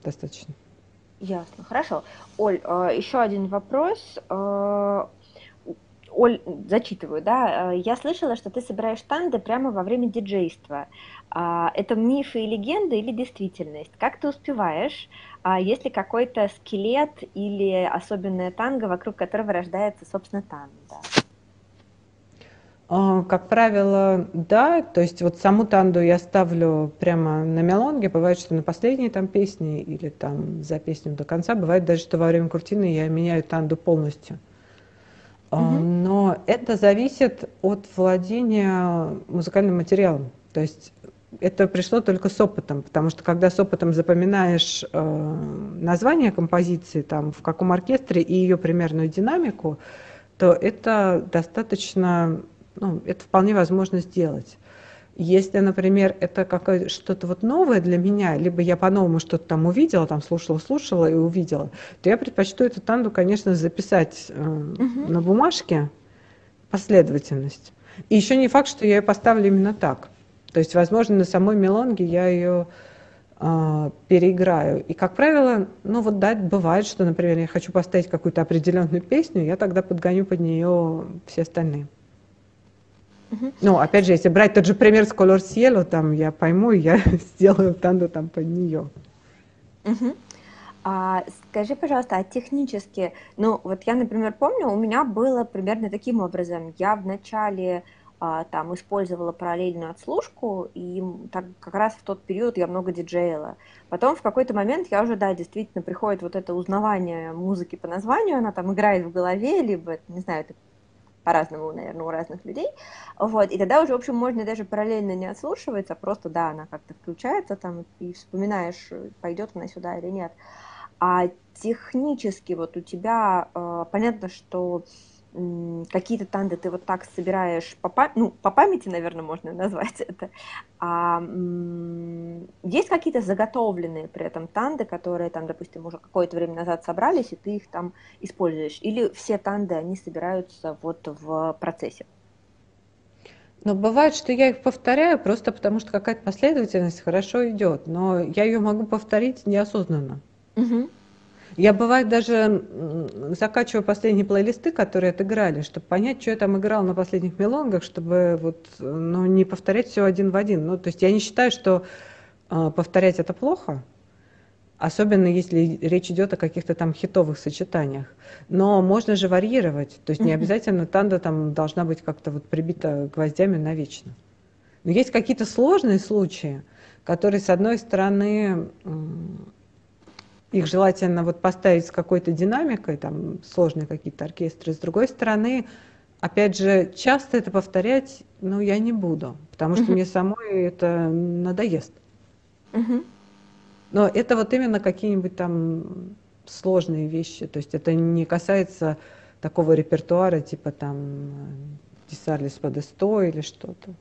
достаточно. Ясно, хорошо. Оль, а, еще один вопрос. Оль, зачитываю, да, э, я слышала, что ты собираешь танды прямо во время диджейства. А, это мифы и легенды или действительность? Как ты успеваешь? А есть ли какой-то скелет или особенная танго, вокруг которого рождается, собственно, танго? А, как правило, да, то есть вот саму танду я ставлю прямо на мелонге, бывает, что на последней там песне или там за песню до конца, бывает даже, что во время куртины я меняю танду полностью. Угу. Но это зависит от владения музыкальным материалом. То есть это пришло только с опытом, потому что когда с опытом запоминаешь э, название композиции, там, в каком оркестре и ее примерную динамику, то это достаточно, ну, это вполне возможно сделать. Если, например, это какое что-то вот новое для меня, либо я по-новому что-то там увидела, там слушала, слушала и увидела, то я предпочту эту танду, конечно, записать э, угу. на бумажке последовательность. И еще не факт, что я ее поставлю именно так. То есть, возможно, на самой мелонге я ее э, переиграю. И, как правило, ну вот да, бывает, что, например, я хочу поставить какую-то определенную песню, я тогда подгоню под нее все остальные. Угу. Ну, опять же, если брать тот же пример с Color Cielo, там я пойму, я сделаю танду там под нее. Угу. А, скажи, пожалуйста, а технически, ну, вот я, например, помню, у меня было примерно таким образом. Я вначале а, там использовала параллельную отслушку, и так, как раз в тот период я много диджеяла. Потом в какой-то момент я уже, да, действительно приходит вот это узнавание музыки по названию, она там играет в голове, либо, не знаю, это по-разному, наверное, у разных людей. Вот, и тогда уже, в общем, можно даже параллельно не отслушиваться, просто, да, она как-то включается там, и вспоминаешь, пойдет она сюда или нет. А технически вот у тебя, э, понятно, что какие-то танды ты вот так собираешь по, ну, по памяти, наверное, можно назвать это. А, есть какие-то заготовленные при этом танды, которые там, допустим, уже какое-то время назад собрались, и ты их там используешь? Или все танды, они собираются вот в процессе? Но бывает, что я их повторяю просто потому, что какая-то последовательность хорошо идет, но я ее могу повторить неосознанно. Угу. Я бывает даже закачиваю последние плейлисты, которые отыграли, чтобы понять, что я там играл на последних мелонгах, чтобы вот, ну, не повторять все один в один. Ну, то есть я не считаю, что э, повторять это плохо, особенно если речь идет о каких-то там хитовых сочетаниях. Но можно же варьировать, то есть не обязательно танда там должна быть как-то вот прибита гвоздями навечно. Но есть какие-то сложные случаи, которые, с одной стороны, их желательно вот поставить с какой-то динамикой, там сложные какие-то оркестры. С другой стороны, опять же, часто это повторять, ну, я не буду, потому что uh-huh. мне самой это надоест. Uh-huh. Но это вот именно какие-нибудь там сложные вещи, то есть это не касается такого репертуара, типа там Десарлис Подесто или что-то.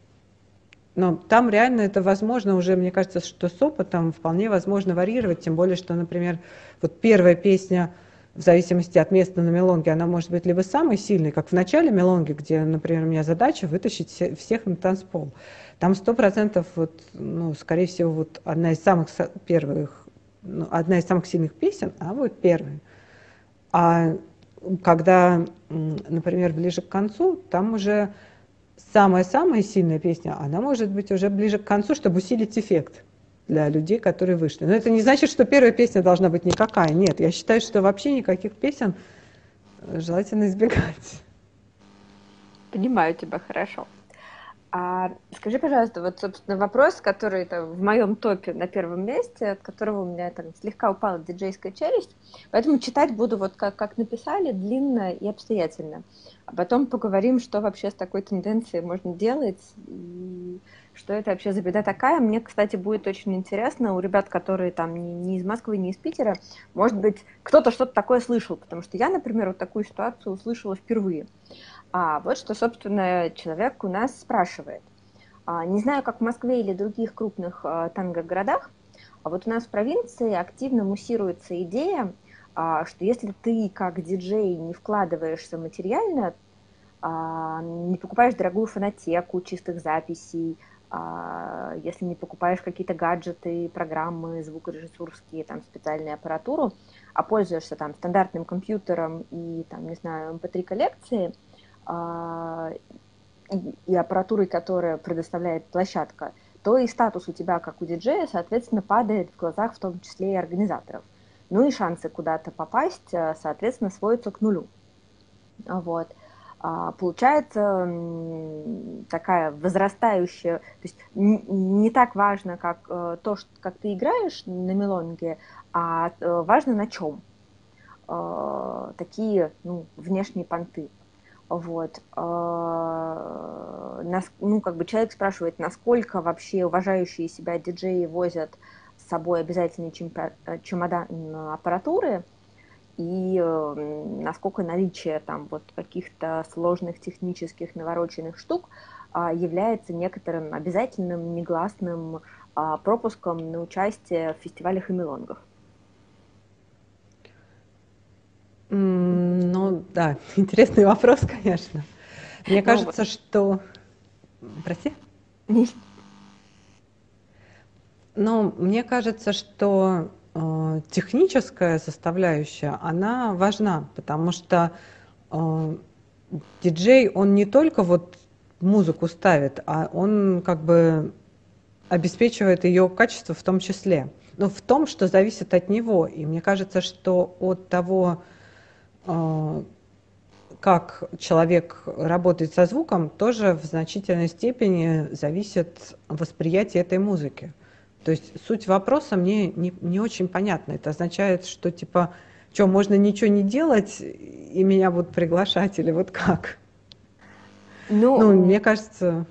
Но там реально это возможно уже, мне кажется, что с опытом вполне возможно варьировать, тем более, что, например, вот первая песня, в зависимости от места на мелонге, она может быть либо самой сильной, как в начале мелонги, где, например, у меня задача вытащить всех на танцпол. Там сто процентов, вот, ну, скорее всего, вот одна из самых первых, ну, одна из самых сильных песен, а вот первая. А когда, например, ближе к концу, там уже самая-самая сильная песня, она может быть уже ближе к концу, чтобы усилить эффект для людей, которые вышли. Но это не значит, что первая песня должна быть никакая. Нет, я считаю, что вообще никаких песен желательно избегать. Понимаю тебя хорошо. А скажи, пожалуйста, вот, собственно, вопрос, который там, в моем топе на первом месте, от которого у меня там слегка упала диджейская челюсть, поэтому читать буду вот как, как написали, длинно и обстоятельно. А потом поговорим, что вообще с такой тенденцией можно делать, и что это вообще за беда такая. Мне, кстати, будет очень интересно у ребят, которые там не, не из Москвы, не из Питера, может быть, кто-то что-то такое слышал, потому что я, например, вот такую ситуацию услышала впервые. А вот что, собственно, человек у нас спрашивает. А, не знаю, как в Москве или других крупных а, танго-городах, а вот у нас в провинции активно муссируется идея, а, что если ты как диджей не вкладываешься материально, не покупаешь дорогую фонотеку чистых записей, если не покупаешь какие-то гаджеты, программы звукорежиссурские, там, специальную аппаратуру, а пользуешься там стандартным компьютером и, там, не знаю, MP3 коллекции – а, и аппаратурой, которая предоставляет площадка, то и статус у тебя, как у диджея, соответственно, падает в глазах в том числе и организаторов. Ну и шансы куда-то попасть, э, соответственно, сводятся к нулю. Вот. А, получается такая возрастающая, то есть не так важно, как э, то, как ты играешь на мелонге, а э, важно на чем. Такие ну, внешние понты. Вот. А, ну, как бы человек спрашивает, насколько вообще уважающие себя диджеи возят с собой обязательный чемодан аппаратуры, и насколько наличие там вот каких-то сложных технических навороченных штук а, является некоторым обязательным негласным а, пропуском на участие в фестивалях и мелонгах. Ну да, интересный вопрос, конечно. Мне ну, кажется, что... Прости? Ну, мне кажется, что э, техническая составляющая, она важна, потому что э, диджей, он не только вот музыку ставит, а он как бы обеспечивает ее качество в том числе. Но в том, что зависит от него. И мне кажется, что от того, а, как человек работает со звуком, тоже в значительной степени зависит восприятие этой музыки. То есть суть вопроса мне не, не очень понятна. Это означает, что типа, что, можно ничего не делать, и меня будут приглашать, или вот как? Ну, ну мне кажется...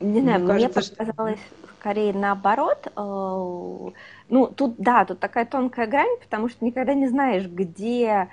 Не знаю, мне, мне кажется, показалось что... скорее наоборот. Э, ну, тут, да, тут такая тонкая грань, потому что никогда не знаешь, где а,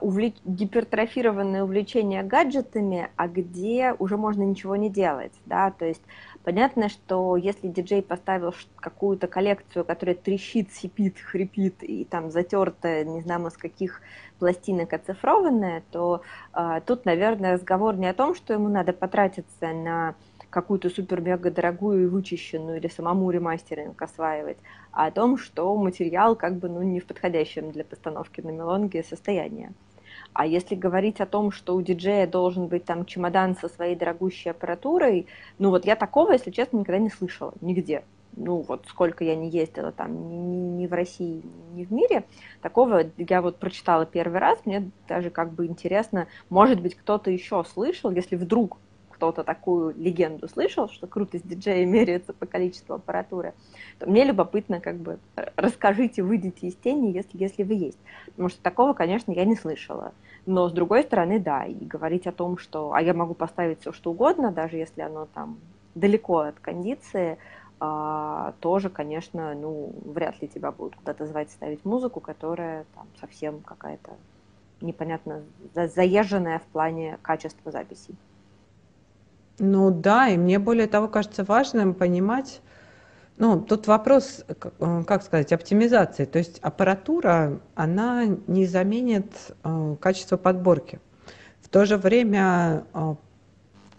увлеч... гипертрофированное увлечение гаджетами, а где уже можно ничего не делать, да, то есть понятно, что если диджей поставил какую-то коллекцию, которая трещит, сипит, хрипит и там затертая, не знаю, с каких пластинок оцифрованная, то а, тут, наверное, разговор не о том, что ему надо потратиться на какую-то супер-мега дорогую и вычищенную или самому ремастеринг осваивать, а о том, что материал как бы ну, не в подходящем для постановки на мелонге состоянии. А если говорить о том, что у диджея должен быть там чемодан со своей дорогущей аппаратурой, ну вот я такого, если честно, никогда не слышала, нигде. Ну вот сколько я не ездила там ни, ни в России, ни в мире, такого я вот прочитала первый раз, мне даже как бы интересно, может быть кто-то еще слышал, если вдруг кто-то такую легенду слышал, что крутость диджея меряется по количеству аппаратуры, то мне любопытно, как бы, расскажите, выйдите из тени, если, если вы есть. Потому что такого, конечно, я не слышала. Но, с другой стороны, да, и говорить о том, что, а я могу поставить все, что угодно, даже если оно там далеко от кондиции, а, тоже, конечно, ну, вряд ли тебя будут куда-то звать ставить музыку, которая там совсем какая-то непонятно заезженная в плане качества записей. Ну да, и мне более того кажется важным понимать, ну, тут вопрос, э, как сказать, оптимизации. То есть аппаратура, она не заменит э, качество подборки. В то же время э,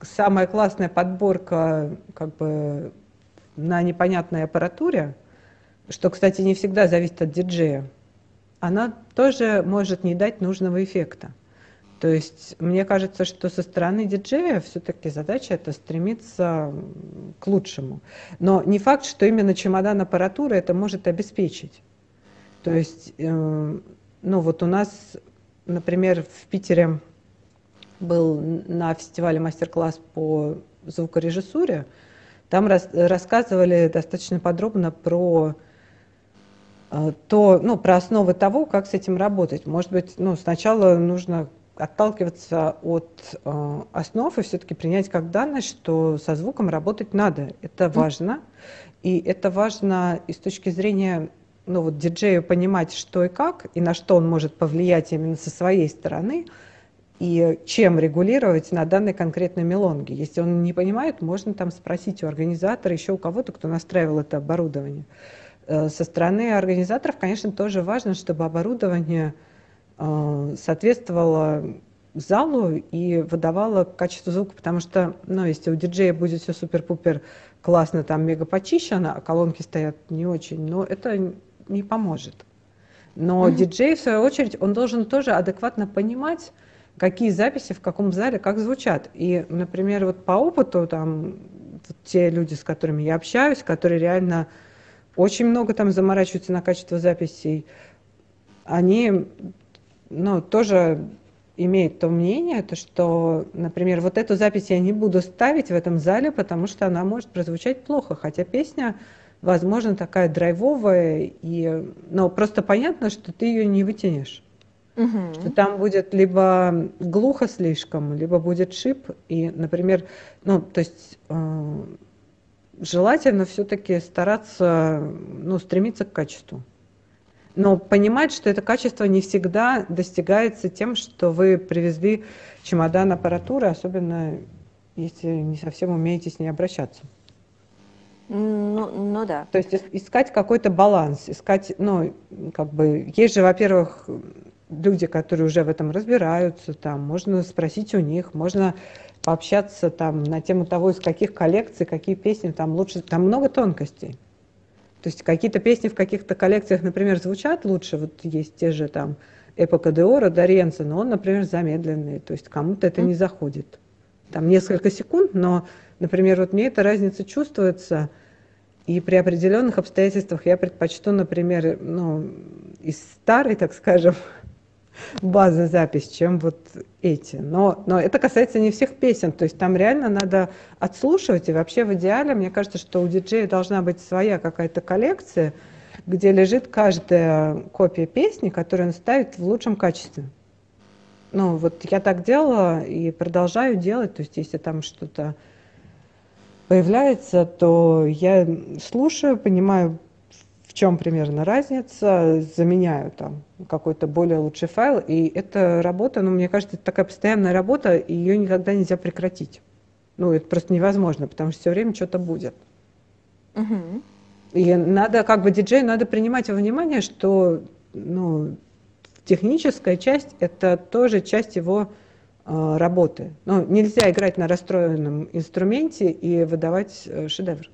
самая классная подборка как бы на непонятной аппаратуре, что, кстати, не всегда зависит от диджея, она тоже может не дать нужного эффекта. То есть мне кажется, что со стороны диджея все-таки задача это стремиться к лучшему. Но не факт, что именно чемодан аппаратуры это может обеспечить. То есть, э, ну вот у нас, например, в Питере был на фестивале мастер-класс по звукорежиссуре. Там рас, рассказывали достаточно подробно про э, то, ну, про основы того, как с этим работать. Может быть, ну, сначала нужно отталкиваться от э, основ и все-таки принять как данность, что со звуком работать надо. Это важно. И это важно и с точки зрения ну, вот, диджею понимать, что и как, и на что он может повлиять именно со своей стороны, и чем регулировать на данной конкретной мелонге. Если он не понимает, можно там спросить у организатора, еще у кого-то, кто настраивал это оборудование. Э, со стороны организаторов, конечно, тоже важно, чтобы оборудование соответствовала залу и выдавала качество звука, потому что, ну, если у диджея будет все супер-пупер классно, там мега почищено, а колонки стоят не очень, но это не поможет. Но mm-hmm. диджей, в свою очередь, он должен тоже адекватно понимать, какие записи в каком зале как звучат. И, например, вот по опыту, там, те люди, с которыми я общаюсь, которые реально очень много там заморачиваются на качество записей, они ну, тоже имеет то мнение, то, что, например, вот эту запись я не буду ставить в этом зале, потому что она может прозвучать плохо, хотя песня, возможно, такая драйвовая, и, но просто понятно, что ты ее не вытянешь. Угу. Что там будет либо глухо слишком, либо будет шип. И, например, ну, то есть э, желательно все-таки стараться, ну, стремиться к качеству но понимать, что это качество не всегда достигается тем, что вы привезли чемодан аппаратуры, особенно если не совсем умеете с ней обращаться. Ну, ну да. То есть искать какой-то баланс, искать, ну, как бы, есть же, во-первых, люди, которые уже в этом разбираются, там, можно спросить у них, можно пообщаться там на тему того, из каких коллекций, какие песни там лучше, там много тонкостей. То есть какие-то песни в каких-то коллекциях, например, звучат лучше, вот есть те же там Эпока Деора, Доренца, но он, например, замедленный, то есть кому-то это не заходит. Там несколько секунд, но, например, вот мне эта разница чувствуется, и при определенных обстоятельствах я предпочту, например, ну, из старой, так скажем, база запись, чем вот эти. Но, но это касается не всех песен, то есть там реально надо отслушивать, и вообще в идеале, мне кажется, что у диджея должна быть своя какая-то коллекция, где лежит каждая копия песни, которую он ставит в лучшем качестве. Ну, вот я так делала и продолжаю делать, то есть если там что-то появляется, то я слушаю, понимаю, чем примерно разница, заменяю там какой-то более лучший файл, и эта работа, ну, мне кажется, это такая постоянная работа, и ее никогда нельзя прекратить. Ну, это просто невозможно, потому что все время что-то будет. Угу. И надо, как бы диджей, надо принимать во внимание, что, ну, техническая часть – это тоже часть его э, работы. Ну, нельзя играть на расстроенном инструменте и выдавать э, шедевр.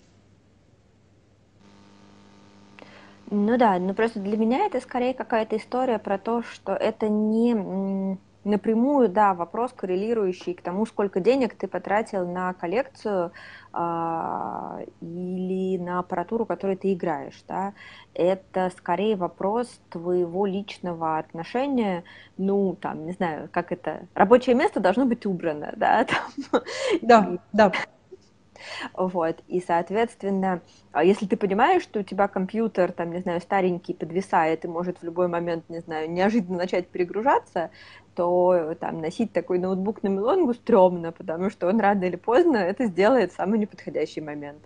Ну да, но просто для меня это скорее какая-то история про то, что это не напрямую, да, вопрос, коррелирующий к тому, сколько денег ты потратил на коллекцию а, или на аппаратуру, которой ты играешь, да. Это скорее вопрос твоего личного отношения, ну, там, не знаю, как это, рабочее место должно быть убрано, да, там. Да, да. Вот, и, соответственно, а если ты понимаешь, что у тебя компьютер, там, не знаю, старенький, подвисает и может в любой момент, не знаю, неожиданно начать перегружаться, то там носить такой ноутбук на мелонгу стрёмно, потому что он рано или поздно это сделает в самый неподходящий момент.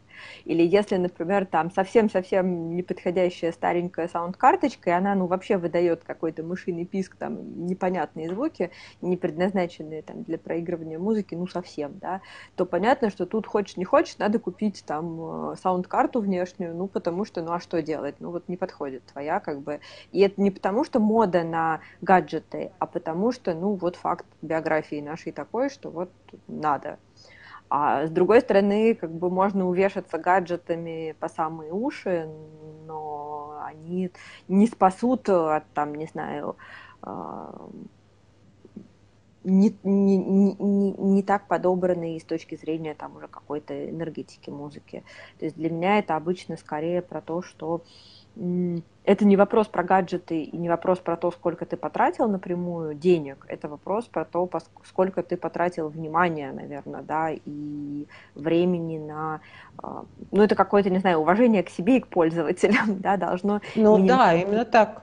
Или если, например, там совсем-совсем неподходящая старенькая саунд-карточка, и она, ну, вообще выдает какой-то мышиный писк, там, непонятные звуки, не предназначенные там для проигрывания музыки, ну, совсем, да, то понятно, что тут хочешь не хочешь, надо купить там э, саунд-карту внешнюю, ну, потому что, ну, а что делать? Ну, вот не подходит твоя, как бы. И это не потому, что мода на гаджеты, а потому что, ну, вот факт биографии нашей такой, что вот надо. А с другой стороны, как бы можно увешаться гаджетами по самые уши, но они не спасут от, там, не знаю, не, не, не, не так подобранные с точки зрения там уже какой-то энергетики музыки. То есть для меня это обычно скорее про то, что это не вопрос про гаджеты и не вопрос про то, сколько ты потратил напрямую денег, это вопрос про то, сколько ты потратил внимания, наверное, да, и времени на, а, ну, это какое-то, не знаю, уважение к себе и к пользователям, да, должно... Ну, да, именно так.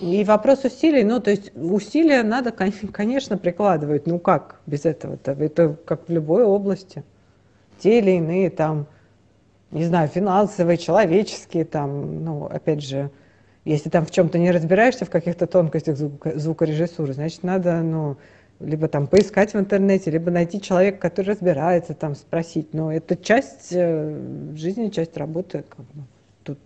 И вопрос усилий, ну, то есть усилия надо, конечно, прикладывать. Ну как без этого-то? Это как в любой области. Те или иные там, не знаю, финансовые, человеческие там, ну, опять же, если там в чем-то не разбираешься, в каких-то тонкостях звукорежиссуры, значит, надо, ну, либо там поискать в интернете, либо найти человека, который разбирается, там спросить. Но это часть э, жизни, часть работы. Как бы. Тут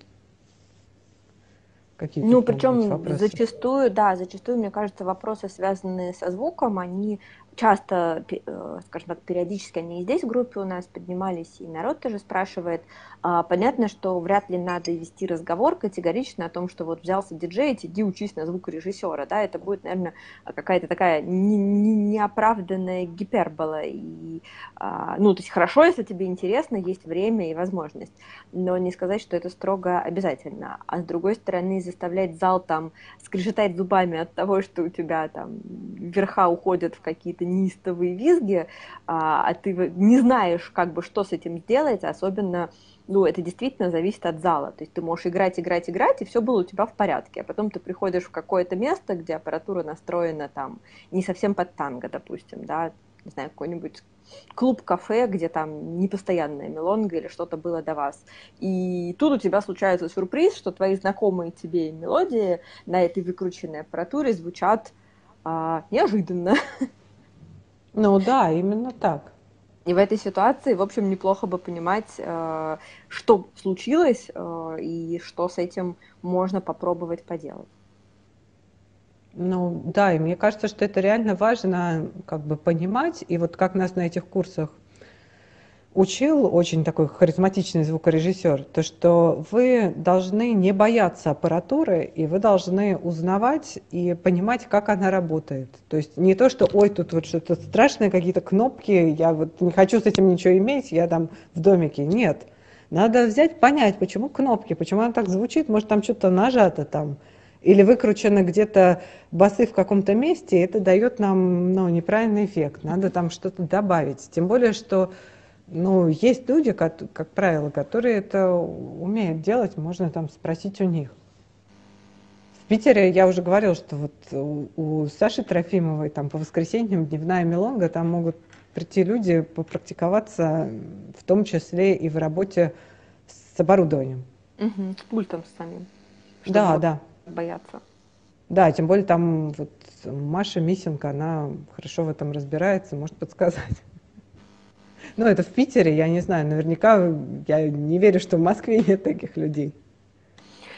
какие Ну, причем зачастую, да, зачастую, мне кажется, вопросы, связанные со звуком, они часто, э, скажем так, периодически они и здесь в группе у нас поднимались, и народ тоже спрашивает. А, понятно, что вряд ли надо вести разговор категорично о том, что вот взялся диджей, иди учись на звукорежиссера, да, это будет, наверное, какая-то такая неоправданная гипербола. И, а, ну, то есть хорошо, если тебе интересно, есть время и возможность, но не сказать, что это строго обязательно. А с другой стороны, заставлять зал там скрежетать зубами от того, что у тебя там верха уходят в какие-то какие-то неистовые визги, а, а ты не знаешь, как бы, что с этим сделать, особенно ну, это действительно зависит от зала. То есть ты можешь играть, играть, играть, и все было у тебя в порядке. А потом ты приходишь в какое-то место, где аппаратура настроена там не совсем под танго, допустим, да, не знаю, какой-нибудь клуб-кафе, где там непостоянная мелонга или что-то было до вас. И тут у тебя случается сюрприз, что твои знакомые тебе мелодии на этой выкрученной аппаратуре звучат а, неожиданно. Ну да, именно так. И в этой ситуации, в общем, неплохо бы понимать, э, что случилось э, и что с этим можно попробовать поделать. Ну да, и мне кажется, что это реально важно как бы понимать. И вот как нас на этих курсах учил очень такой харизматичный звукорежиссер, то что вы должны не бояться аппаратуры, и вы должны узнавать и понимать, как она работает. То есть не то, что ой, тут вот что-то страшное, какие-то кнопки, я вот не хочу с этим ничего иметь, я там в домике. Нет. Надо взять, понять, почему кнопки, почему она так звучит, может там что-то нажато там, или выкручено где-то басы в каком-то месте, и это дает нам ну, неправильный эффект. Надо там что-то добавить. Тем более, что ну, есть люди, как, как правило, которые это умеют делать, можно там спросить у них. В Питере я уже говорила, что вот у, у Саши Трофимовой там по воскресеньям дневная мелонга, там могут прийти люди попрактиковаться, в том числе и в работе с оборудованием. Угу, с пультом самим. Да, да. Бояться. Да, тем более там вот Маша Мисенко, она хорошо в этом разбирается, может подсказать. Ну, это в Питере, я не знаю, наверняка, я не верю, что в Москве нет таких людей.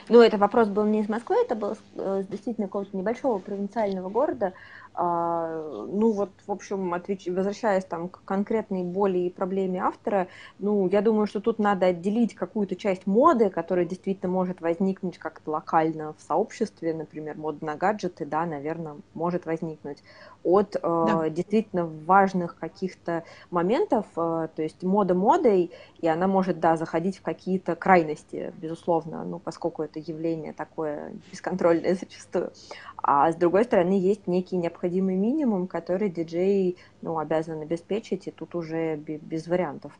Ну, это вопрос был не из Москвы, это был э, действительно какого-то небольшого провинциального города, ну вот, в общем, отвеч... возвращаясь там к конкретной боли и проблеме автора, ну, я думаю, что тут надо отделить какую-то часть моды, которая действительно может возникнуть как-то локально в сообществе, например, мода на гаджеты, да, наверное, может возникнуть, от э, да. действительно важных каких-то моментов, э, то есть мода модой, и она может, да, заходить в какие-то крайности, безусловно, ну, поскольку это явление такое бесконтрольное зачастую. А с другой стороны, есть некий необходимый минимум, который диджей ну, обязан обеспечить, и тут уже без вариантов.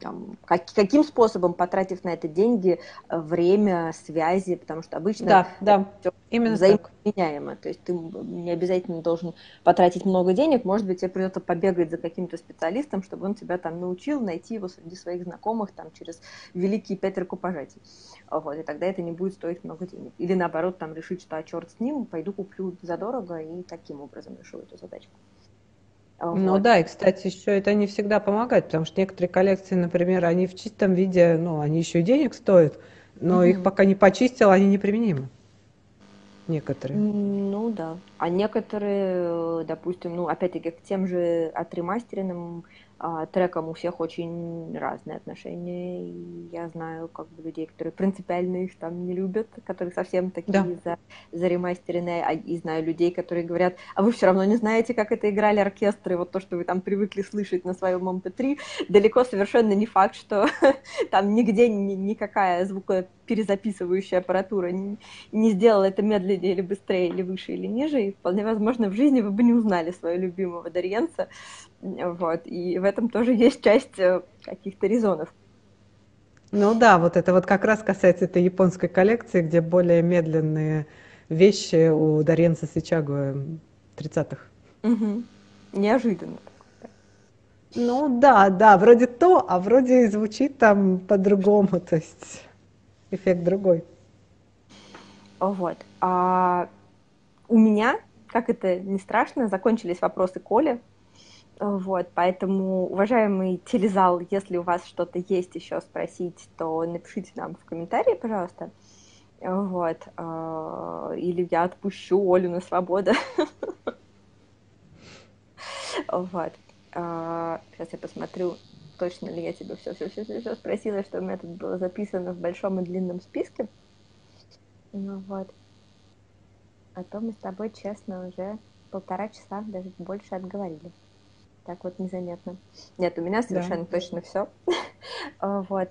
Там, как, каким способом, потратив на это деньги, время, связи, потому что обычно да, да, именно взаимоменяемо. То есть ты не обязательно должен потратить много денег, может быть, тебе придется побегать за каким-то специалистом, чтобы он тебя там научил найти его среди своих знакомых там через великие пять рукопожатий. Вот, и тогда это не будет стоить много денег. Или наоборот, там решить, что а черт с ним, пойду куплю задорого и таким образом решу эту задачку. Ну вот. да, и, кстати, еще это не всегда помогает, потому что некоторые коллекции, например, они в чистом виде, ну, они еще и денег стоят, но mm их пока не почистил, они неприменимы. Некоторые. Ну да. А некоторые, допустим, ну, опять-таки, к тем же отремастеренным а, трекам у всех очень разные отношения. И я знаю как бы людей, которые принципиально их там не любят, которые совсем такие да. за, за ремастеренные, а, и знаю людей, которые говорят, а вы все равно не знаете, как это играли оркестры, вот то, что вы там привыкли слышать на своем MP3, далеко совершенно не факт, что там нигде ни, никакая звукоперезаписывающая аппаратура не, не сделала это медленнее или быстрее, или выше, или ниже, и вполне возможно в жизни вы бы не узнали своего любимого Дарьенца, вот, и в этом тоже есть часть э, каких-то резонов. Ну да, вот это вот как раз касается этой японской коллекции, где более медленные вещи у Даренца Сичагу 30-х. Угу. Неожиданно. Ну да, да, вроде то, а вроде и звучит там по-другому, то есть эффект другой. Вот. А у меня, как это не страшно, закончились вопросы Коли. Вот, поэтому, уважаемый телезал, если у вас что-то есть еще спросить, то напишите нам в комментарии, пожалуйста. Вот. А, или я отпущу Олю на свободу. Вот. А, сейчас я посмотрю, точно ли я тебе все, все, все, все, все спросила, что у меня тут было записано в большом и длинном списке. Ну вот. А то мы с тобой, честно, уже полтора часа, даже больше отговорили так вот незаметно. Нет, у меня совершенно да. точно все. А, вот.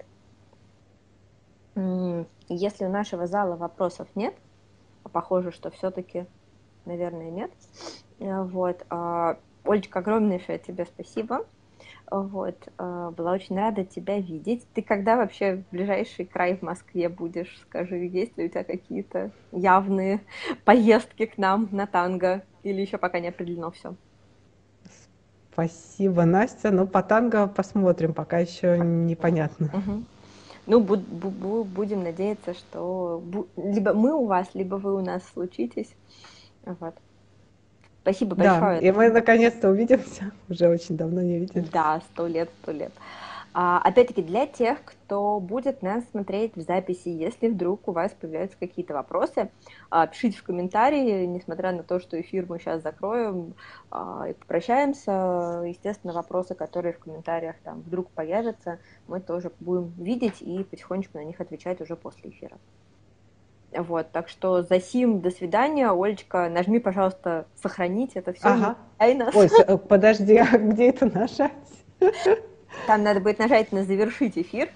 Если у нашего зала вопросов нет, а похоже, что все-таки, наверное, нет. А, вот. Олечка, огромнейшее тебе спасибо. Вот, была очень рада тебя видеть. Ты когда вообще в ближайший край в Москве будешь? Скажи, есть ли у тебя какие-то явные поездки к нам на танго? Или еще пока не определено все? Спасибо, Настя. Ну, по танго посмотрим, пока еще непонятно. Угу. Ну, бу- бу- будем надеяться, что бу- либо мы у вас, либо вы у нас случитесь. Вот. Спасибо большое. Да, и мы наконец-то увидимся. Уже очень давно не виделись. Да, сто лет, сто лет. А, опять-таки, для тех, кто будет нас смотреть в записи, если вдруг у вас появляются какие-то вопросы, а, пишите в комментарии, несмотря на то, что эфир мы сейчас закроем а, и попрощаемся. Естественно, вопросы, которые в комментариях там вдруг появятся, мы тоже будем видеть и потихонечку на них отвечать уже после эфира. Вот, так что за сим, до свидания. Олечка, нажми, пожалуйста, сохранить это все. Ага. Ой, э, подожди, а где это нажать? Там надо будет нажать на завершить эфир.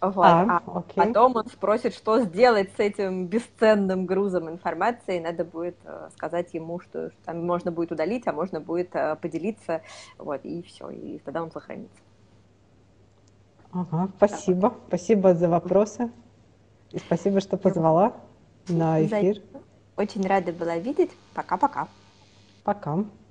Вот. А, а потом он спросит, что сделать с этим бесценным грузом информации. Надо будет э, сказать ему, что там можно будет удалить, а можно будет э, поделиться. Вот, и все. И тогда он сохранится. Ага, спасибо. Так. Спасибо за вопросы. И спасибо, что позвала на эфир. Очень рада была видеть. Пока-пока. Пока. -пока. Пока.